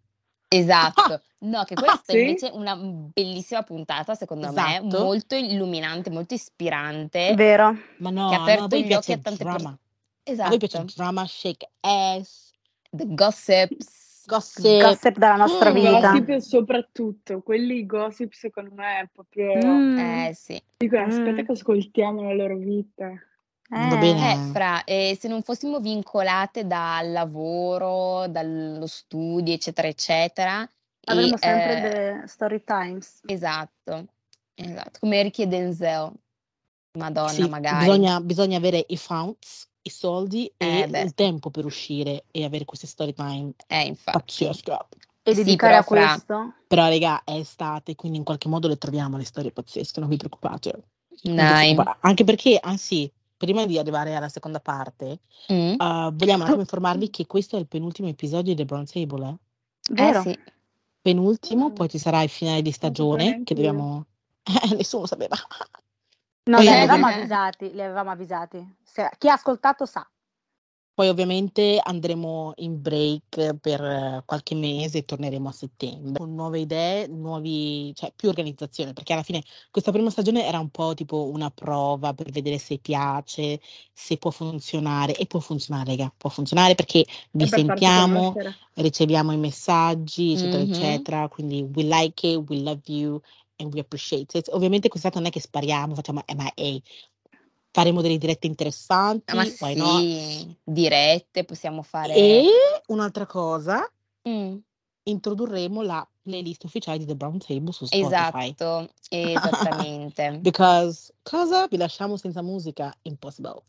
Esatto, no, che questa Sì? invece è una bellissima puntata, secondo me, Esatto. molto illuminante, molto ispirante, Vero. Ma no, che ha aperto gli piace occhi a il tante drama. persone. A voi piace il Esatto, drama, shake ass, the gossips. gossip. Gossip della nostra Mm, vita. Gossip soprattutto, quelli gossip secondo me è proprio... Mm. Eh sì. Dicono, aspetta Mm. che ascoltiamo la loro vita. Va Eh. bene. Eh, fra, eh, se non fossimo vincolate dal lavoro, dallo studio, eccetera, eccetera, e, Avremo sempre eh, delle story times. esatto, esatto, come Ricky e Denzel, Madonna, Sì, magari. bisogna, bisogna avere i funds, i soldi e Eh, beh. il tempo per uscire e avere queste story time Eh, infatti. pazzesche. E Sì, dedicare a fra- questo? Però, raga, è estate, quindi in qualche modo le troviamo le storie pazzesche, non vi preoccupate. Dai. preoccupate. Anche perché, anzi, prima di arrivare alla seconda parte, Mm? uh, vogliamo attimo informarvi che questo è il penultimo episodio di The Brown Table, eh? Vero? Eh sì, Penultimo, Mm. poi ci sarà il finale di stagione, che dobbiamo... Eh, nessuno sapeva. No, li Eh. avevamo ovviamente, avvisati, li avevamo avvisati. Se- chi ha ascoltato sa. Poi ovviamente andremo in break per eh, qualche mese e torneremo a settembre con nuove idee, nuovi, cioè più organizzazione, perché alla fine questa prima stagione era un po' tipo una prova per vedere se piace, se può funzionare e può funzionare, raga, può funzionare perché vi E per sentiamo, riceviamo i messaggi, eccetera, Mhm. eccetera, quindi we like it, we love you and we appreciate it. Ovviamente quest'estate non è che spariamo, facciamo MIA, faremo delle dirette interessanti, ma not? sì, dirette, possiamo fare... E un'altra cosa, Mm, introdurremo la playlist ufficiale di The Brown Table su Spotify. esatto, esattamente. Because cosa vi lasciamo senza musica? Impossible.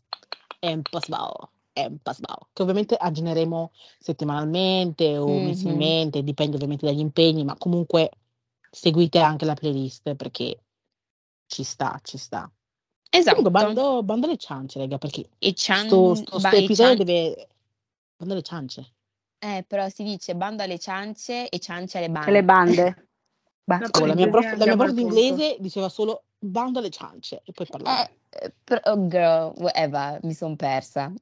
Impossible. Impossible. Che ovviamente aggiorneremo settimanalmente o Mhm. mensilmente, dipende ovviamente dagli impegni, ma comunque seguite anche la playlist perché ci sta, ci sta. Esatto. Comunque bando, bando le ciance, raga, perché E cian- sto, sto, sto episodio cian- deve... Bando le ciance. Eh, però si dice bando alle ciance e ciance alle bande. le bande. Basta. La mia prof, la mia prof di inglese diceva solo bando alle ciance e poi parlava. Eh, eh, però, oh, girl, whatever, mi son persa.